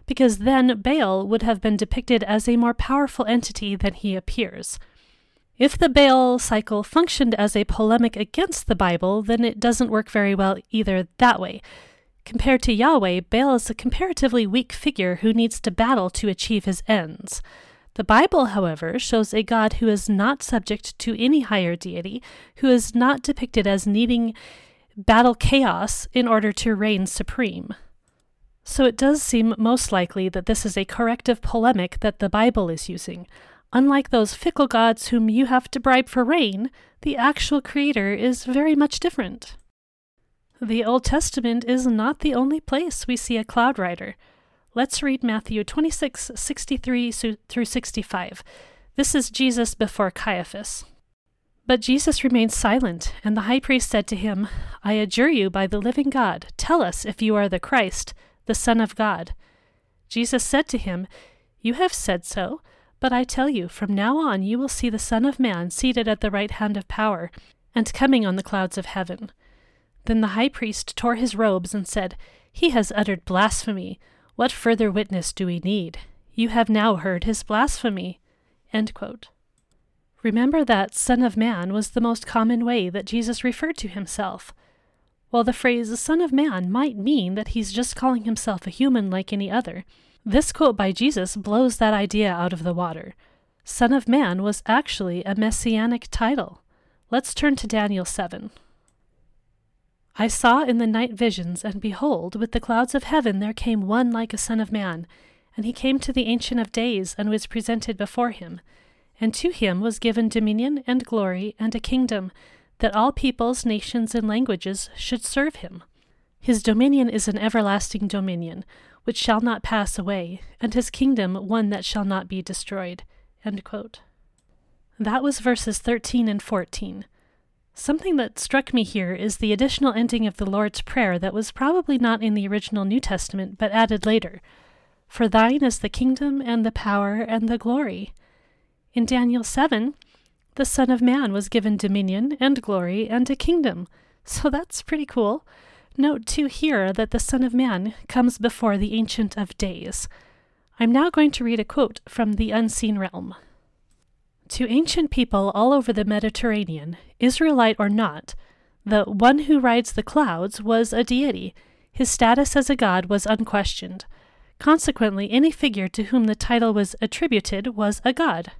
because then Baal would have been depicted as a more powerful entity than he appears. If the Baal cycle functioned as a polemic against the Bible, then it doesn't work very well either that way. Compared to Yahweh, Baal is a comparatively weak figure who needs to battle to achieve his ends. The Bible, however, shows a God who is not subject to any higher deity, who is not depicted as needing battle chaos in order to reign supreme. So it does seem most likely that this is a corrective polemic that the Bible is using, Unlike those fickle gods whom you have to bribe for rain, the actual creator is very much different. The Old Testament is not the only place we see a cloud rider. Let's read Matthew 26, 63 through 65. This is Jesus before Caiaphas. But Jesus remained silent, and the high priest said to him, I adjure you by the living God, tell us if you are the Christ, the Son of God. Jesus said to him, You have said so. But I tell you, from now on you will see the Son of Man seated at the right hand of power, and coming on the clouds of heaven. Then the high priest tore his robes and said, He has uttered blasphemy. What further witness do we need? You have now heard his blasphemy. Remember that Son of Man was the most common way that Jesus referred to himself. While the phrase Son of Man might mean that he's just calling himself a human like any other, this quote by Jesus blows that idea out of the water. Son of Man was actually a messianic title. Let's turn to Daniel 7. I saw in the night visions, and behold, with the clouds of heaven there came one like a Son of Man, and he came to the Ancient of Days, and was presented before him. And to him was given dominion and glory and a kingdom, that all peoples, nations, and languages should serve him. His dominion is an everlasting dominion, which shall not pass away, and his kingdom one that shall not be destroyed. That was verses 13 and 14. Something that struck me here is the additional ending of the Lord's Prayer that was probably not in the original New Testament, but added later. For thine is the kingdom and the power and the glory. In Daniel 7, the Son of Man was given dominion and glory and a kingdom. So that's pretty cool. Note too here that the Son of Man comes before the Ancient of Days. I'm now going to read a quote from The Unseen Realm. To ancient people all over the Mediterranean, Israelite or not, the one who rides the clouds was a deity. His status as a god was unquestioned. Consequently, any figure to whom the title was attributed was a god.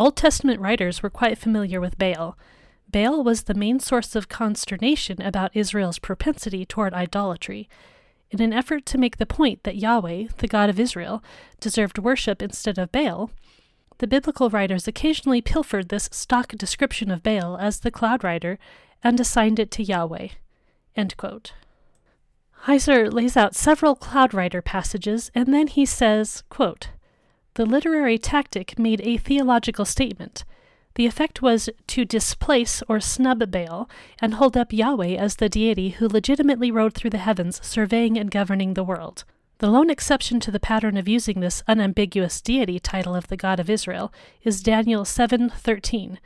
Old Testament writers were quite familiar with Baal. Baal was the main source of consternation about Israel's propensity toward idolatry. In an effort to make the point that Yahweh, the God of Israel, deserved worship instead of Baal, the biblical writers occasionally pilfered this stock description of Baal as the cloud rider and assigned it to Yahweh. Heiser lays out several cloud rider passages, and then he says, quote, The literary tactic made a theological statement. The effect was to displace or snub Baal and hold up Yahweh as the deity who legitimately rode through the heavens, surveying and governing the world. The lone exception to the pattern of using this unambiguous deity title of the God of Israel is Daniel 7:13.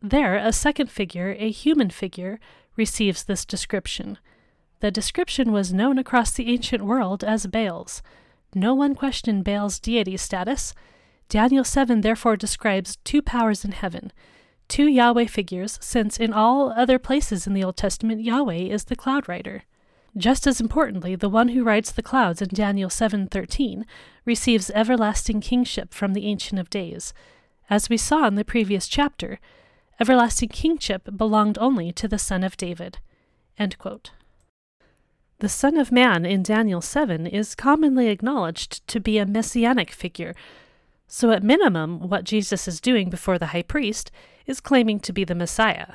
There, a second figure, a human figure, receives this description. The description was known across the ancient world as Baal's. No one questioned Baal's deity status. Daniel 7 therefore describes two powers in heaven, two Yahweh figures, since in all other places in the Old Testament Yahweh is the cloud rider. Just as importantly, the one who rides the clouds in Daniel 7:13 receives everlasting kingship from the Ancient of Days. As we saw in the previous chapter, everlasting kingship belonged only to the Son of David. The Son of Man in Daniel 7 is commonly acknowledged to be a messianic figure, so at minimum, what Jesus is doing before the high priest is claiming to be the Messiah.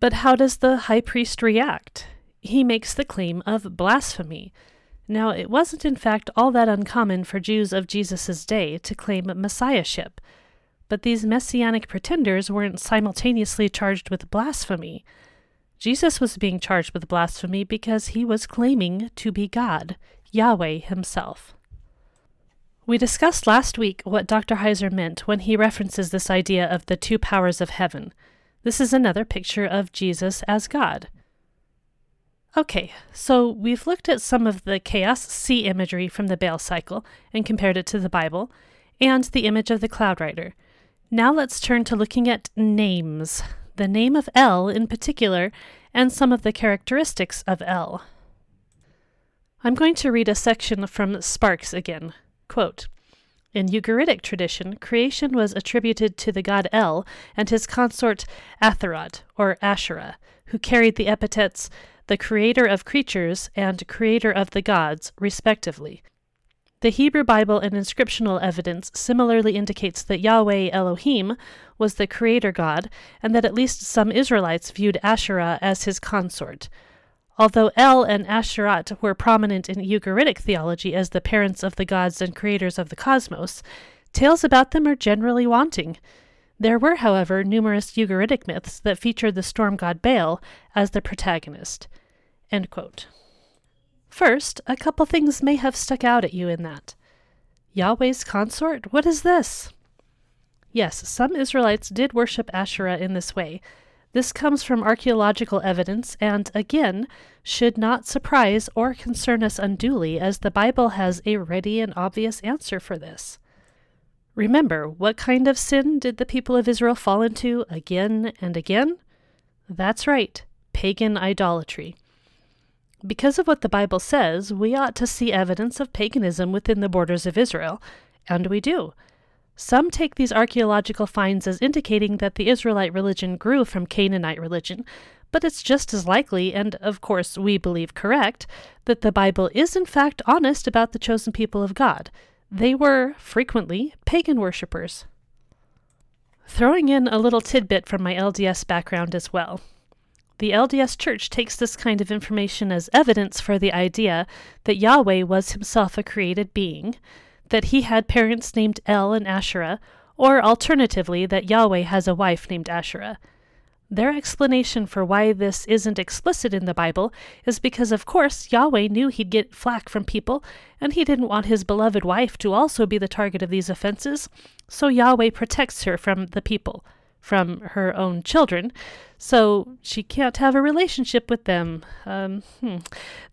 But how does the high priest react? he makes the claim of blasphemy. Now, it wasn't in fact all that uncommon for Jews of Jesus' day to claim messiahship, but these messianic pretenders weren't simultaneously charged with blasphemy. Jesus was being charged with blasphemy because he was claiming to be God, Yahweh himself. We discussed last week what Dr. Heiser meant when he references this idea of the two powers of heaven. This is another picture of Jesus as God. Okay, so we've looked at some of the chaos sea imagery from the Baal cycle and compared it to the Bible, and the image of the cloud rider. Now let's turn to looking at names, the name of El in particular, and some of the characteristics of El. I'm going to read a section from Sparks again. Quote, in Ugaritic tradition, creation was attributed to the god El and his consort Athirat, or Asherah, who carried the epithets the creator of creatures and creator of the gods, respectively. The Hebrew Bible and inscriptional evidence similarly indicates that Yahweh Elohim was the creator god, and that at least some Israelites viewed Asherah as his consort. Although El and Asherat were prominent in Ugaritic theology as the parents of the gods and creators of the cosmos, tales about them are generally wanting. There were, however, numerous Ugaritic myths that featured the storm god Baal as the protagonist. First, a couple things may have stuck out at you in that. Yahweh's consort? What is this? Yes, some Israelites did worship Asherah in this way. This comes from archaeological evidence and, again, should not surprise or concern us unduly, as the Bible has a ready and obvious answer for this. Remember, what kind of sin did the people of Israel fall into again and again? That's right, pagan idolatry. Because of what the Bible says, we ought to see evidence of paganism within the borders of Israel, and we do. Some take these archaeological finds as indicating that the Israelite religion grew from Canaanite religion, but it's just as likely, and of course we believe correct, that the Bible is in fact honest about the chosen people of God. They were, frequently, pagan worshippers. Throwing in a little tidbit from my LDS background as well. The LDS Church takes this kind of information as evidence for the idea that Yahweh was himself a created being, that he had parents named El and Asherah, or alternatively, that Yahweh has a wife named Asherah. Their explanation for why this isn't explicit in the Bible is because, of course, Yahweh knew he'd get flack from people, and he didn't want his beloved wife to also be the target of these offenses, so Yahweh protects her from the people from her own children, so she can't have a relationship with them. Um, hmm.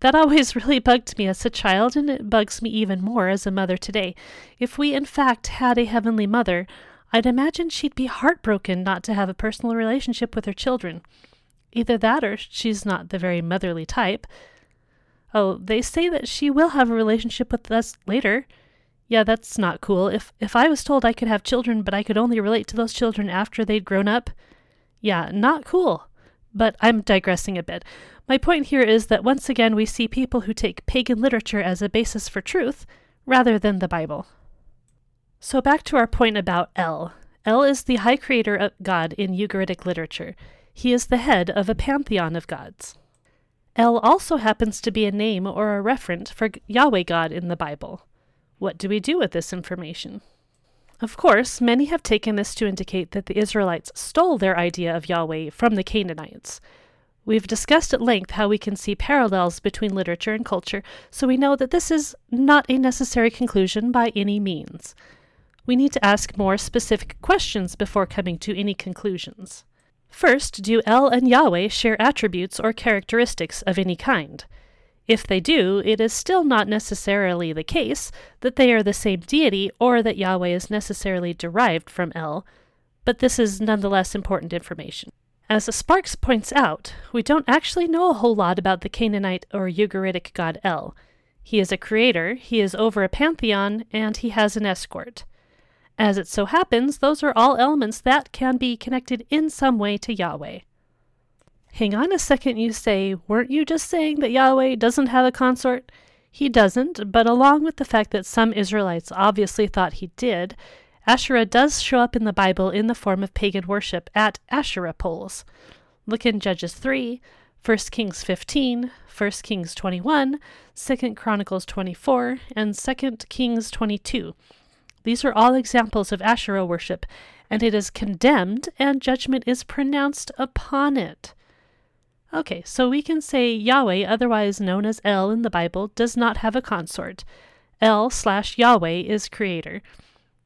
That always really bugged me as a child, and it bugs me even more as a mother today. If we, in fact, had a heavenly mother, I'd imagine she'd be heartbroken not to have a personal relationship with her children. Either that or she's not the very motherly type. Oh, they say that she will have a relationship with us later. Yeah, that's not cool. If if I was told I could have children but I could only relate to those children after they'd grown up, yeah, not cool. But I'm digressing a bit. My point here is that once again we see people who take pagan literature as a basis for truth rather than the Bible. So back to our point about El. El is the high creator of God in Ugaritic literature. He is the head of a pantheon of gods. El also happens to be a name or a referent for Yahweh God in the Bible. What do we do with this information? Of course, many have taken this to indicate that the Israelites stole their idea of Yahweh from the Canaanites. We've discussed at length how we can see parallels between literature and culture, so we know that this is not a necessary conclusion by any means. We need to ask more specific questions before coming to any conclusions. First, do El and Yahweh share attributes or characteristics of any kind? If they do, it is still not necessarily the case that they are the same deity or that Yahweh is necessarily derived from El, but this is nonetheless important information. As Sparks points out, we don't actually know a whole lot about the Canaanite or Ugaritic god El. He is a creator, he is over a pantheon, and he has an escort. As it so happens, those are all elements that can be connected in some way to Yahweh. Hang on a second, you say, weren't you just saying that Yahweh doesn't have a consort? He doesn't, but along with the fact that some Israelites obviously thought he did, Asherah does show up in the Bible in the form of pagan worship at Asherah poles. Look in Judges 3, 1 Kings 15, 1 Kings 21, 2 Chronicles 24, and 2 Kings 22. These are all examples of Asherah worship, and it is condemned, and judgment is pronounced upon it. Okay, so we can say Yahweh, otherwise known as El in the Bible, does not have a consort. El slash Yahweh is creator.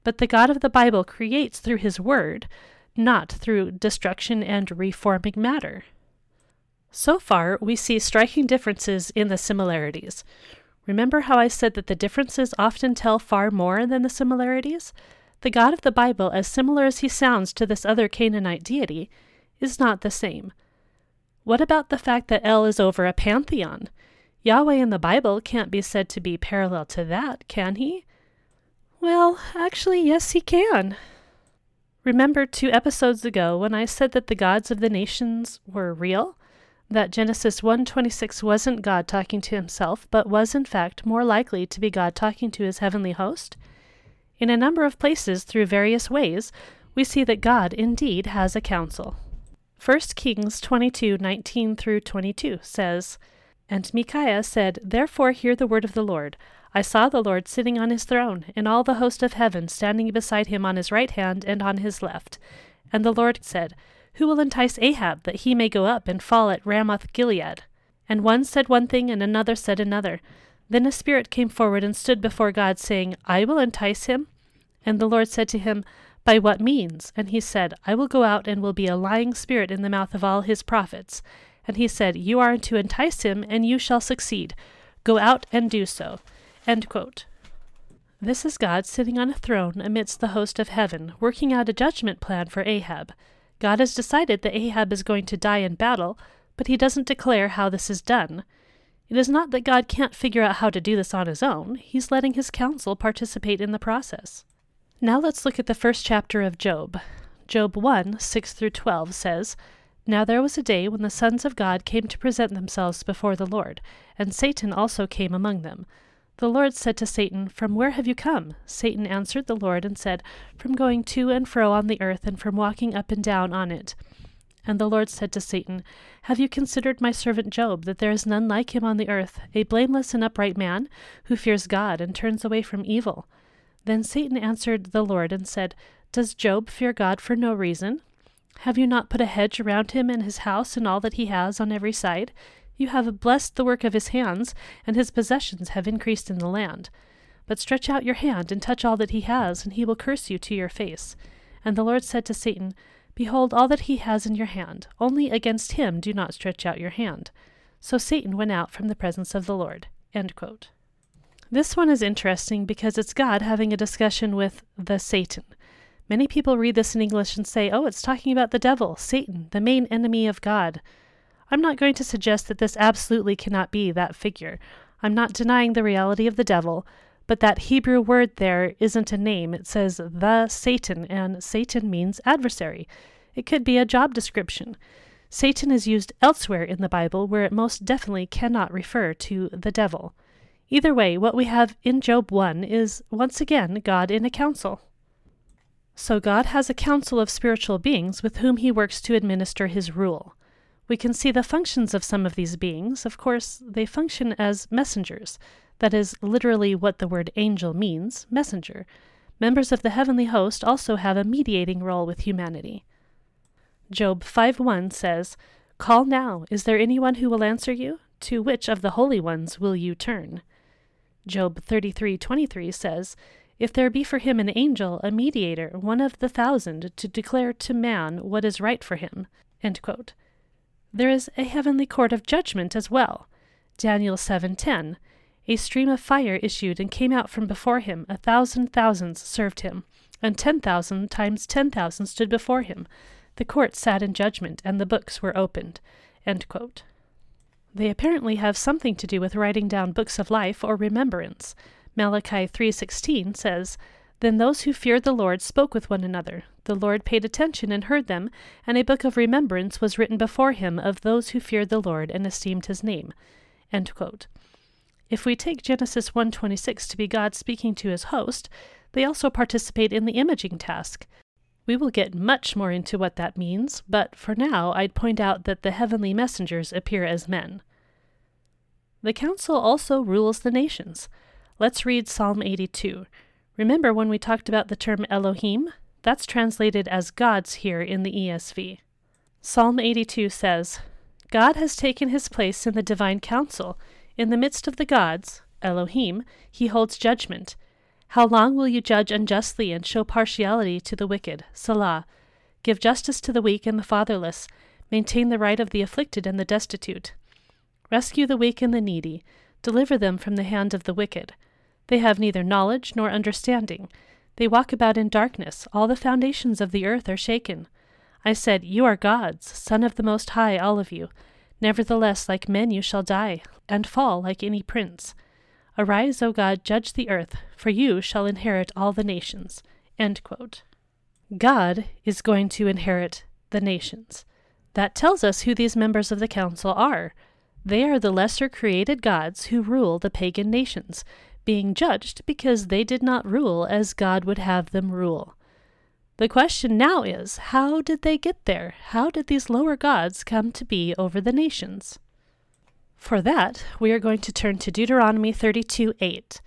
But the God of the Bible creates through his word, not through destruction and reforming matter. So far, we see striking differences in the similarities. Remember how I said that the differences often tell far more than the similarities? The God of the Bible, as similar as he sounds to this other Canaanite deity, is not the same. What about the fact that El is over a pantheon? Yahweh in the Bible can't be said to be parallel to that, can he? Well, actually, yes, he can. Remember two episodes ago when I said that the gods of the nations were real? That Genesis 1:26 wasn't God talking to himself, but was in fact more likely to be God talking to his heavenly host? In a number of places through various ways, we see that God indeed has a council. 1 Kings 22 19 through 22 says, And Micaiah said, Therefore hear the word of the Lord. I saw the Lord sitting on his throne, and all the host of heaven standing beside him on his right hand and on his left. And the Lord said, Who will entice Ahab, that he may go up and fall at Ramoth Gilead? And one said one thing, and another said another. Then a spirit came forward and stood before God, saying, I will entice him. And the Lord said to him, By what means? And he said, I will go out and will be a lying spirit in the mouth of all his prophets. And he said, You are to entice him, and you shall succeed. Go out and do so. This is God sitting on a throne amidst the host of heaven, working out a judgment plan for Ahab. God has decided that Ahab is going to die in battle, but he doesn't declare how this is done. It is not that God can't figure out how to do this on his own, he's letting his council participate in the process. Now let's look at the first chapter of Job. Job 1 6 through 12 says, Now there was a day when the sons of God came to present themselves before the Lord, and Satan also came among them. The Lord said to Satan, From where have you come? Satan answered the Lord and said, From going to and fro on the earth, and from walking up and down on it. And the Lord said to Satan, Have you considered my servant Job, that there is none like him on the earth, a blameless and upright man, who fears God and turns away from evil? Then Satan answered the Lord and said, Does Job fear God for no reason? Have you not put a hedge around him and his house and all that he has on every side? You have blessed the work of his hands, and his possessions have increased in the land. But stretch out your hand and touch all that he has, and he will curse you to your face. And the Lord said to Satan, Behold all that he has in your hand, only against him do not stretch out your hand. So Satan went out from the presence of the Lord. This one is interesting because it's God having a discussion with the Satan. Many people read this in English and say, oh, it's talking about the devil, Satan, the main enemy of God. I'm not going to suggest that this absolutely cannot be that figure. I'm not denying the reality of the devil, but that Hebrew word there isn't a name. It says the Satan, and Satan means adversary. It could be a job description. Satan is used elsewhere in the Bible where it most definitely cannot refer to the devil. Either way, what we have in Job 1 is once again God in a council. So God has a council of spiritual beings with whom he works to administer his rule. We can see the functions of some of these beings. Of course, they function as messengers. That is literally what the word angel means messenger. Members of the heavenly host also have a mediating role with humanity. Job 5:1 says, Call now, is there anyone who will answer you? To which of the holy ones will you turn? Job 33:23 says, If there be for him an angel, a mediator, one of the thousand, to declare to man what is right for him. There is a heavenly court of judgment as well. Daniel 7:10. A stream of fire issued and came out from before him. A thousand thousands served him, and ten thousand times ten thousand stood before him. The court sat in judgment, and the books were opened. They apparently have something to do with writing down books of life or remembrance. Malachi 3:16 says, then those who feared the Lord spoke with one another. The Lord paid attention and heard them, and a book of remembrance was written before him of those who feared the Lord and esteemed his name. If we take Genesis 1:26 to be God speaking to his host, they also participate in the imaging task. We will get much more into what that means, but for now I'd point out that the heavenly messengers appear as men. The council also rules the nations. Let's read Psalm 82. Remember when we talked about the term Elohim? That's translated as gods here in the ESV. Psalm 82 says, God has taken his place in the divine council. In the midst of the gods, Elohim, he holds judgment. How long will you judge unjustly and show partiality to the wicked? Selah. Give justice to the weak and the fatherless. Maintain the right of the afflicted and the destitute. Rescue the weak and the needy. Deliver them from the hand of the wicked. They have neither knowledge nor understanding. They walk about in darkness. All the foundations of the earth are shaken. I said, You are gods, Son of the Most High, all of you. Nevertheless, like men you shall die, and fall like any prince. Arise, O God, judge the earth, for you shall inherit all the nations. God is going to inherit the nations. That tells us who these members of the council are. They are the lesser created gods who rule the pagan nations being judged because they did not rule as God would have them rule. The question now is how did they get there? How did these lower gods come to be over the nations? For that, we are going to turn to Deuteronomy 32 8.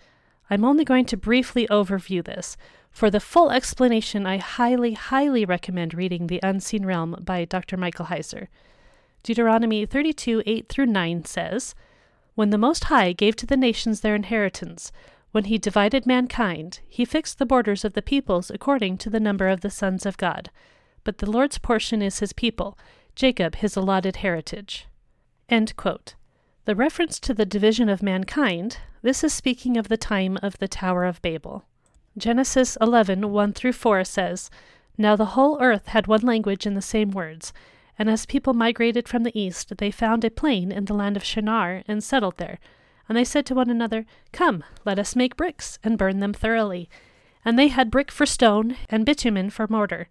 I'm only going to briefly overview this. For the full explanation, I highly, highly recommend reading The Unseen Realm by Dr. Michael Heiser. Deuteronomy 32 8 through 9 says, when the Most High gave to the nations their inheritance, When he divided mankind, he fixed the borders of the peoples according to the number of the sons of God. But the Lord's portion is his people, Jacob his allotted heritage. The reference to the division of mankind, this is speaking of the time of the Tower of Babel. Genesis 11 1 through 4 says, Now the whole earth had one language and the same words. And as people migrated from the east, they found a plain in the land of Shinar and settled there. And they said to one another, Come, let us make bricks, and burn them thoroughly. And they had brick for stone, and bitumen for mortar.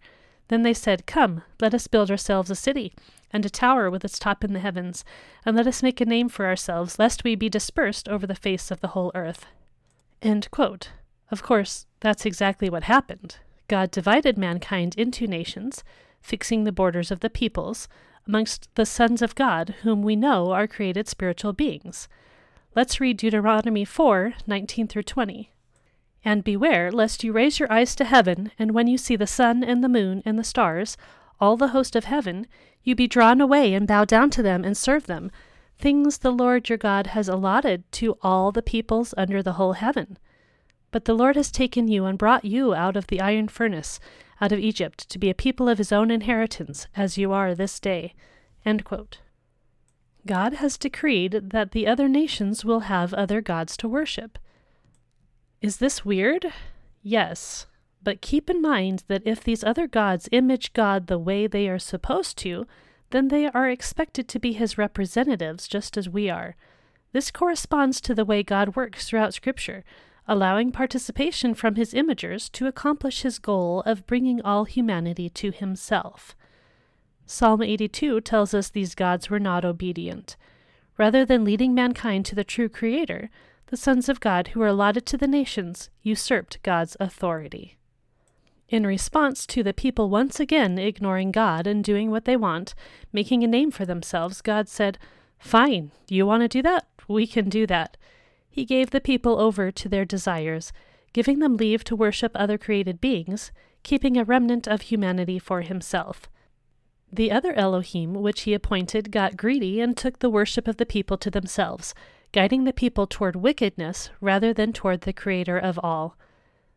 Then they said, Come, let us build ourselves a city, and a tower with its top in the heavens, and let us make a name for ourselves, lest we be dispersed over the face of the whole earth. Of course, that's exactly what happened. God divided mankind into nations, fixing the borders of the peoples, amongst the sons of God, whom we know are created spiritual beings. Let's read Deuteronomy 4 19 through 20. And beware lest you raise your eyes to heaven, and when you see the sun and the moon and the stars, all the host of heaven, you be drawn away and bow down to them and serve them, things the Lord your God has allotted to all the peoples under the whole heaven. But the Lord has taken you and brought you out of the iron furnace, out of Egypt, to be a people of his own inheritance, as you are this day. God has decreed that the other nations will have other gods to worship. Is this weird? Yes. But keep in mind that if these other gods image God the way they are supposed to, then they are expected to be his representatives just as we are. This corresponds to the way God works throughout Scripture, allowing participation from his imagers to accomplish his goal of bringing all humanity to himself. Psalm 82 tells us these gods were not obedient. Rather than leading mankind to the true Creator, the sons of God who were allotted to the nations usurped God's authority. In response to the people once again ignoring God and doing what they want, making a name for themselves, God said, Fine, you want to do that? We can do that. He gave the people over to their desires, giving them leave to worship other created beings, keeping a remnant of humanity for himself. The other Elohim which he appointed got greedy and took the worship of the people to themselves, guiding the people toward wickedness rather than toward the Creator of all.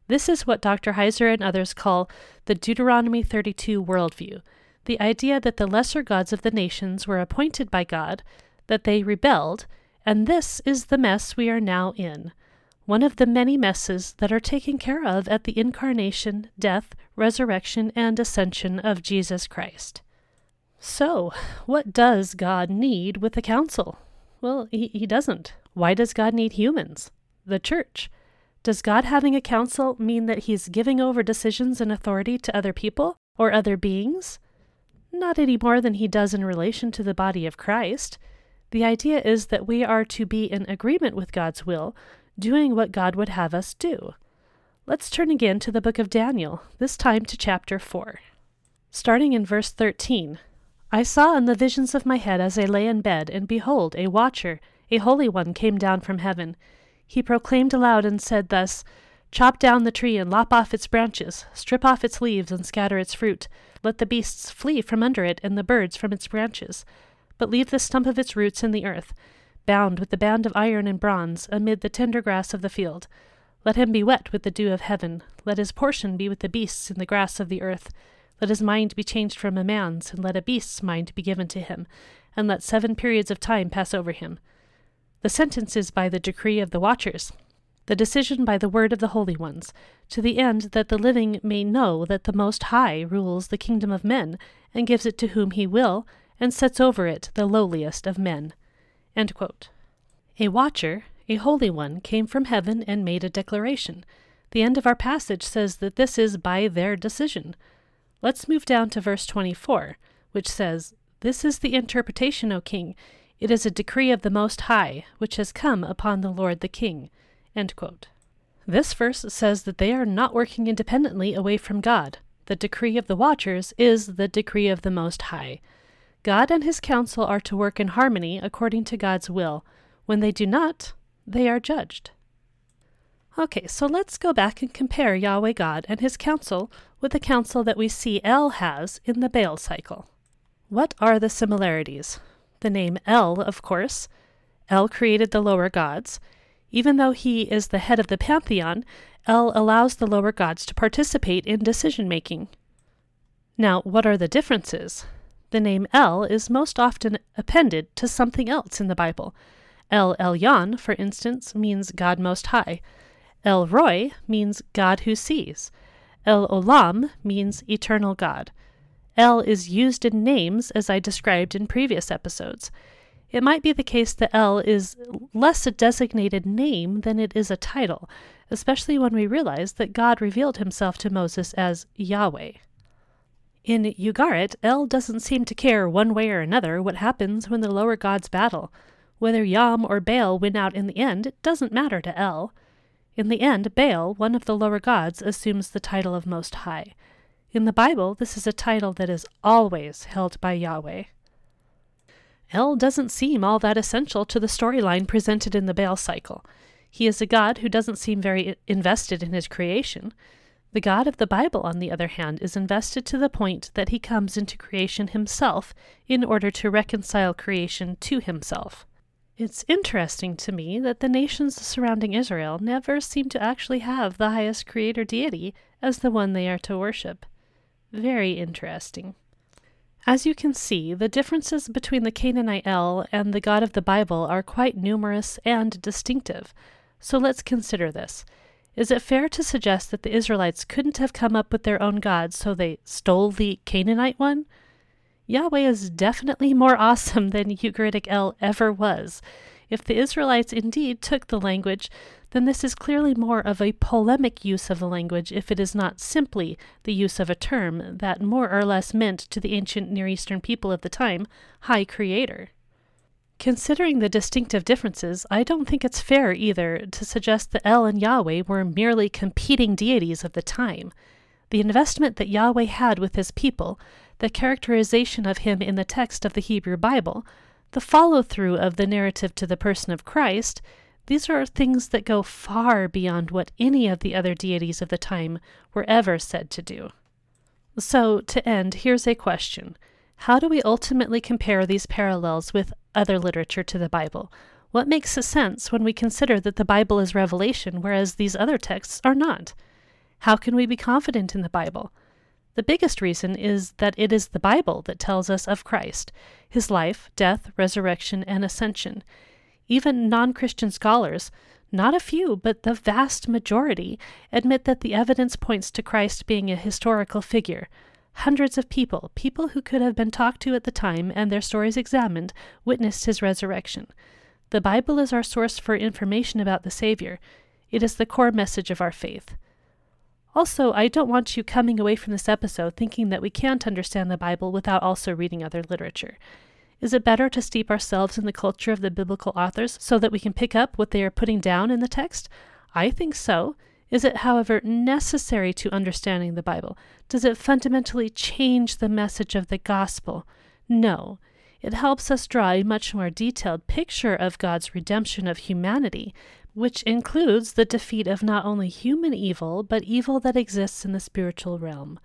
This is what Dr. Heiser and others call the Deuteronomy 32 worldview the idea that the lesser gods of the nations were appointed by God, that they rebelled, and this is the mess we are now in. One of the many messes that are taken care of at the incarnation, death, resurrection, and ascension of Jesus Christ. So, what does God need with the council? Well, he, he doesn't. Why does God need humans? The church. Does God having a council mean that he's giving over decisions and authority to other people or other beings? Not any more than he does in relation to the body of Christ. The idea is that we are to be in agreement with God's will, doing what God would have us do. Let's turn again to the book of Daniel, this time to chapter 4. Starting in verse 13 I saw in the visions of my head as I lay in bed, and behold, a watcher, a holy one, came down from heaven. He proclaimed aloud and said thus Chop down the tree and lop off its branches, strip off its leaves and scatter its fruit. Let the beasts flee from under it and the birds from its branches. But leave the stump of its roots in the earth, bound with the band of iron and bronze, amid the tender grass of the field. Let him be wet with the dew of heaven. Let his portion be with the beasts in the grass of the earth. Let his mind be changed from a man's, and let a beast's mind be given to him, and let seven periods of time pass over him. The sentence is by the decree of the watchers, the decision by the word of the holy ones, to the end that the living may know that the Most High rules the kingdom of men, and gives it to whom he will, and sets over it the lowliest of men. A watcher, a holy one, came from heaven and made a declaration. The end of our passage says that this is by their decision. Let's move down to verse 24, which says, This is the interpretation, O king. It is a decree of the Most High, which has come upon the Lord the King. This verse says that they are not working independently away from God. The decree of the watchers is the decree of the Most High. God and his council are to work in harmony according to God's will. When they do not, they are judged. Okay, so let's go back and compare Yahweh God and his council with the council that we see El has in the Baal cycle. What are the similarities? The name El, of course. El created the lower gods. Even though he is the head of the pantheon, El allows the lower gods to participate in decision making. Now, what are the differences? The name El is most often appended to something else in the Bible. El Elyon, for instance, means God Most High. El Roi means God who sees. El Olam means eternal God. El is used in names as I described in previous episodes. It might be the case that El is less a designated name than it is a title, especially when we realize that God revealed himself to Moses as Yahweh. In Ugarit, El doesn't seem to care one way or another what happens when the lower gods battle. Whether Yam or Baal win out in the end, it doesn't matter to El. In the end, Baal, one of the lower gods, assumes the title of Most High. In the Bible, this is a title that is always held by Yahweh. El doesn't seem all that essential to the storyline presented in the Baal cycle. He is a god who doesn't seem very invested in his creation. The God of the Bible, on the other hand, is invested to the point that he comes into creation himself in order to reconcile creation to himself. It's interesting to me that the nations surrounding Israel never seem to actually have the highest creator deity as the one they are to worship. Very interesting. As you can see, the differences between the Canaanite El and the God of the Bible are quite numerous and distinctive. So let's consider this. Is it fair to suggest that the Israelites couldn't have come up with their own God, so they stole the Canaanite one? Yahweh is definitely more awesome than Ugaritic El ever was. If the Israelites indeed took the language, then this is clearly more of a polemic use of the language if it is not simply the use of a term that more or less meant to the ancient Near Eastern people of the time, High Creator. Considering the distinctive differences, I don't think it's fair either to suggest that El and Yahweh were merely competing deities of the time. The investment that Yahweh had with his people, the characterization of him in the text of the Hebrew Bible, the follow through of the narrative to the person of Christ, these are things that go far beyond what any of the other deities of the time were ever said to do. So, to end, here's a question How do we ultimately compare these parallels with other literature to the Bible? What makes sense when we consider that the Bible is revelation, whereas these other texts are not? How can we be confident in the Bible? The biggest reason is that it is the Bible that tells us of Christ, his life, death, resurrection, and ascension. Even non Christian scholars, not a few, but the vast majority, admit that the evidence points to Christ being a historical figure. Hundreds of people, people who could have been talked to at the time and their stories examined, witnessed his resurrection. The Bible is our source for information about the Savior. It is the core message of our faith. Also, I don't want you coming away from this episode thinking that we can't understand the Bible without also reading other literature. Is it better to steep ourselves in the culture of the biblical authors so that we can pick up what they are putting down in the text? I think so. Is it, however, necessary to understanding the Bible? Does it fundamentally change the message of the gospel? No. It helps us draw a much more detailed picture of God's redemption of humanity, which includes the defeat of not only human evil, but evil that exists in the spiritual realm.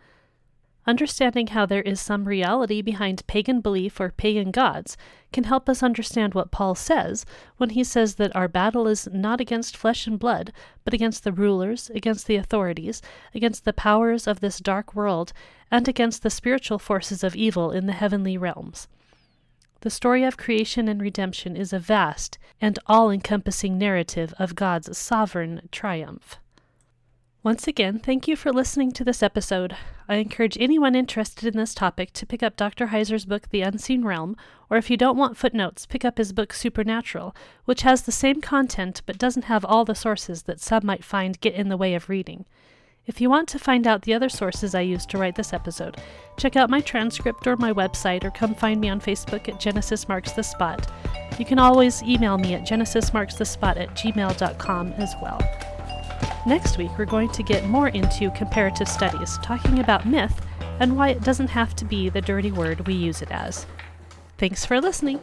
Understanding how there is some reality behind pagan belief or pagan gods can help us understand what Paul says when he says that our battle is not against flesh and blood, but against the rulers, against the authorities, against the powers of this dark world, and against the spiritual forces of evil in the heavenly realms. The story of creation and redemption is a vast and all encompassing narrative of God's sovereign triumph. Once again, thank you for listening to this episode. I encourage anyone interested in this topic to pick up Dr. Heiser's book, The Unseen Realm, or if you don't want footnotes, pick up his book, Supernatural, which has the same content but doesn't have all the sources that some might find get in the way of reading. If you want to find out the other sources I used to write this episode, check out my transcript or my website or come find me on Facebook at Genesis Marks the Spot. You can always email me at genesismarksthespot at gmail.com as well. Next week, we're going to get more into comparative studies, talking about myth and why it doesn't have to be the dirty word we use it as. Thanks for listening.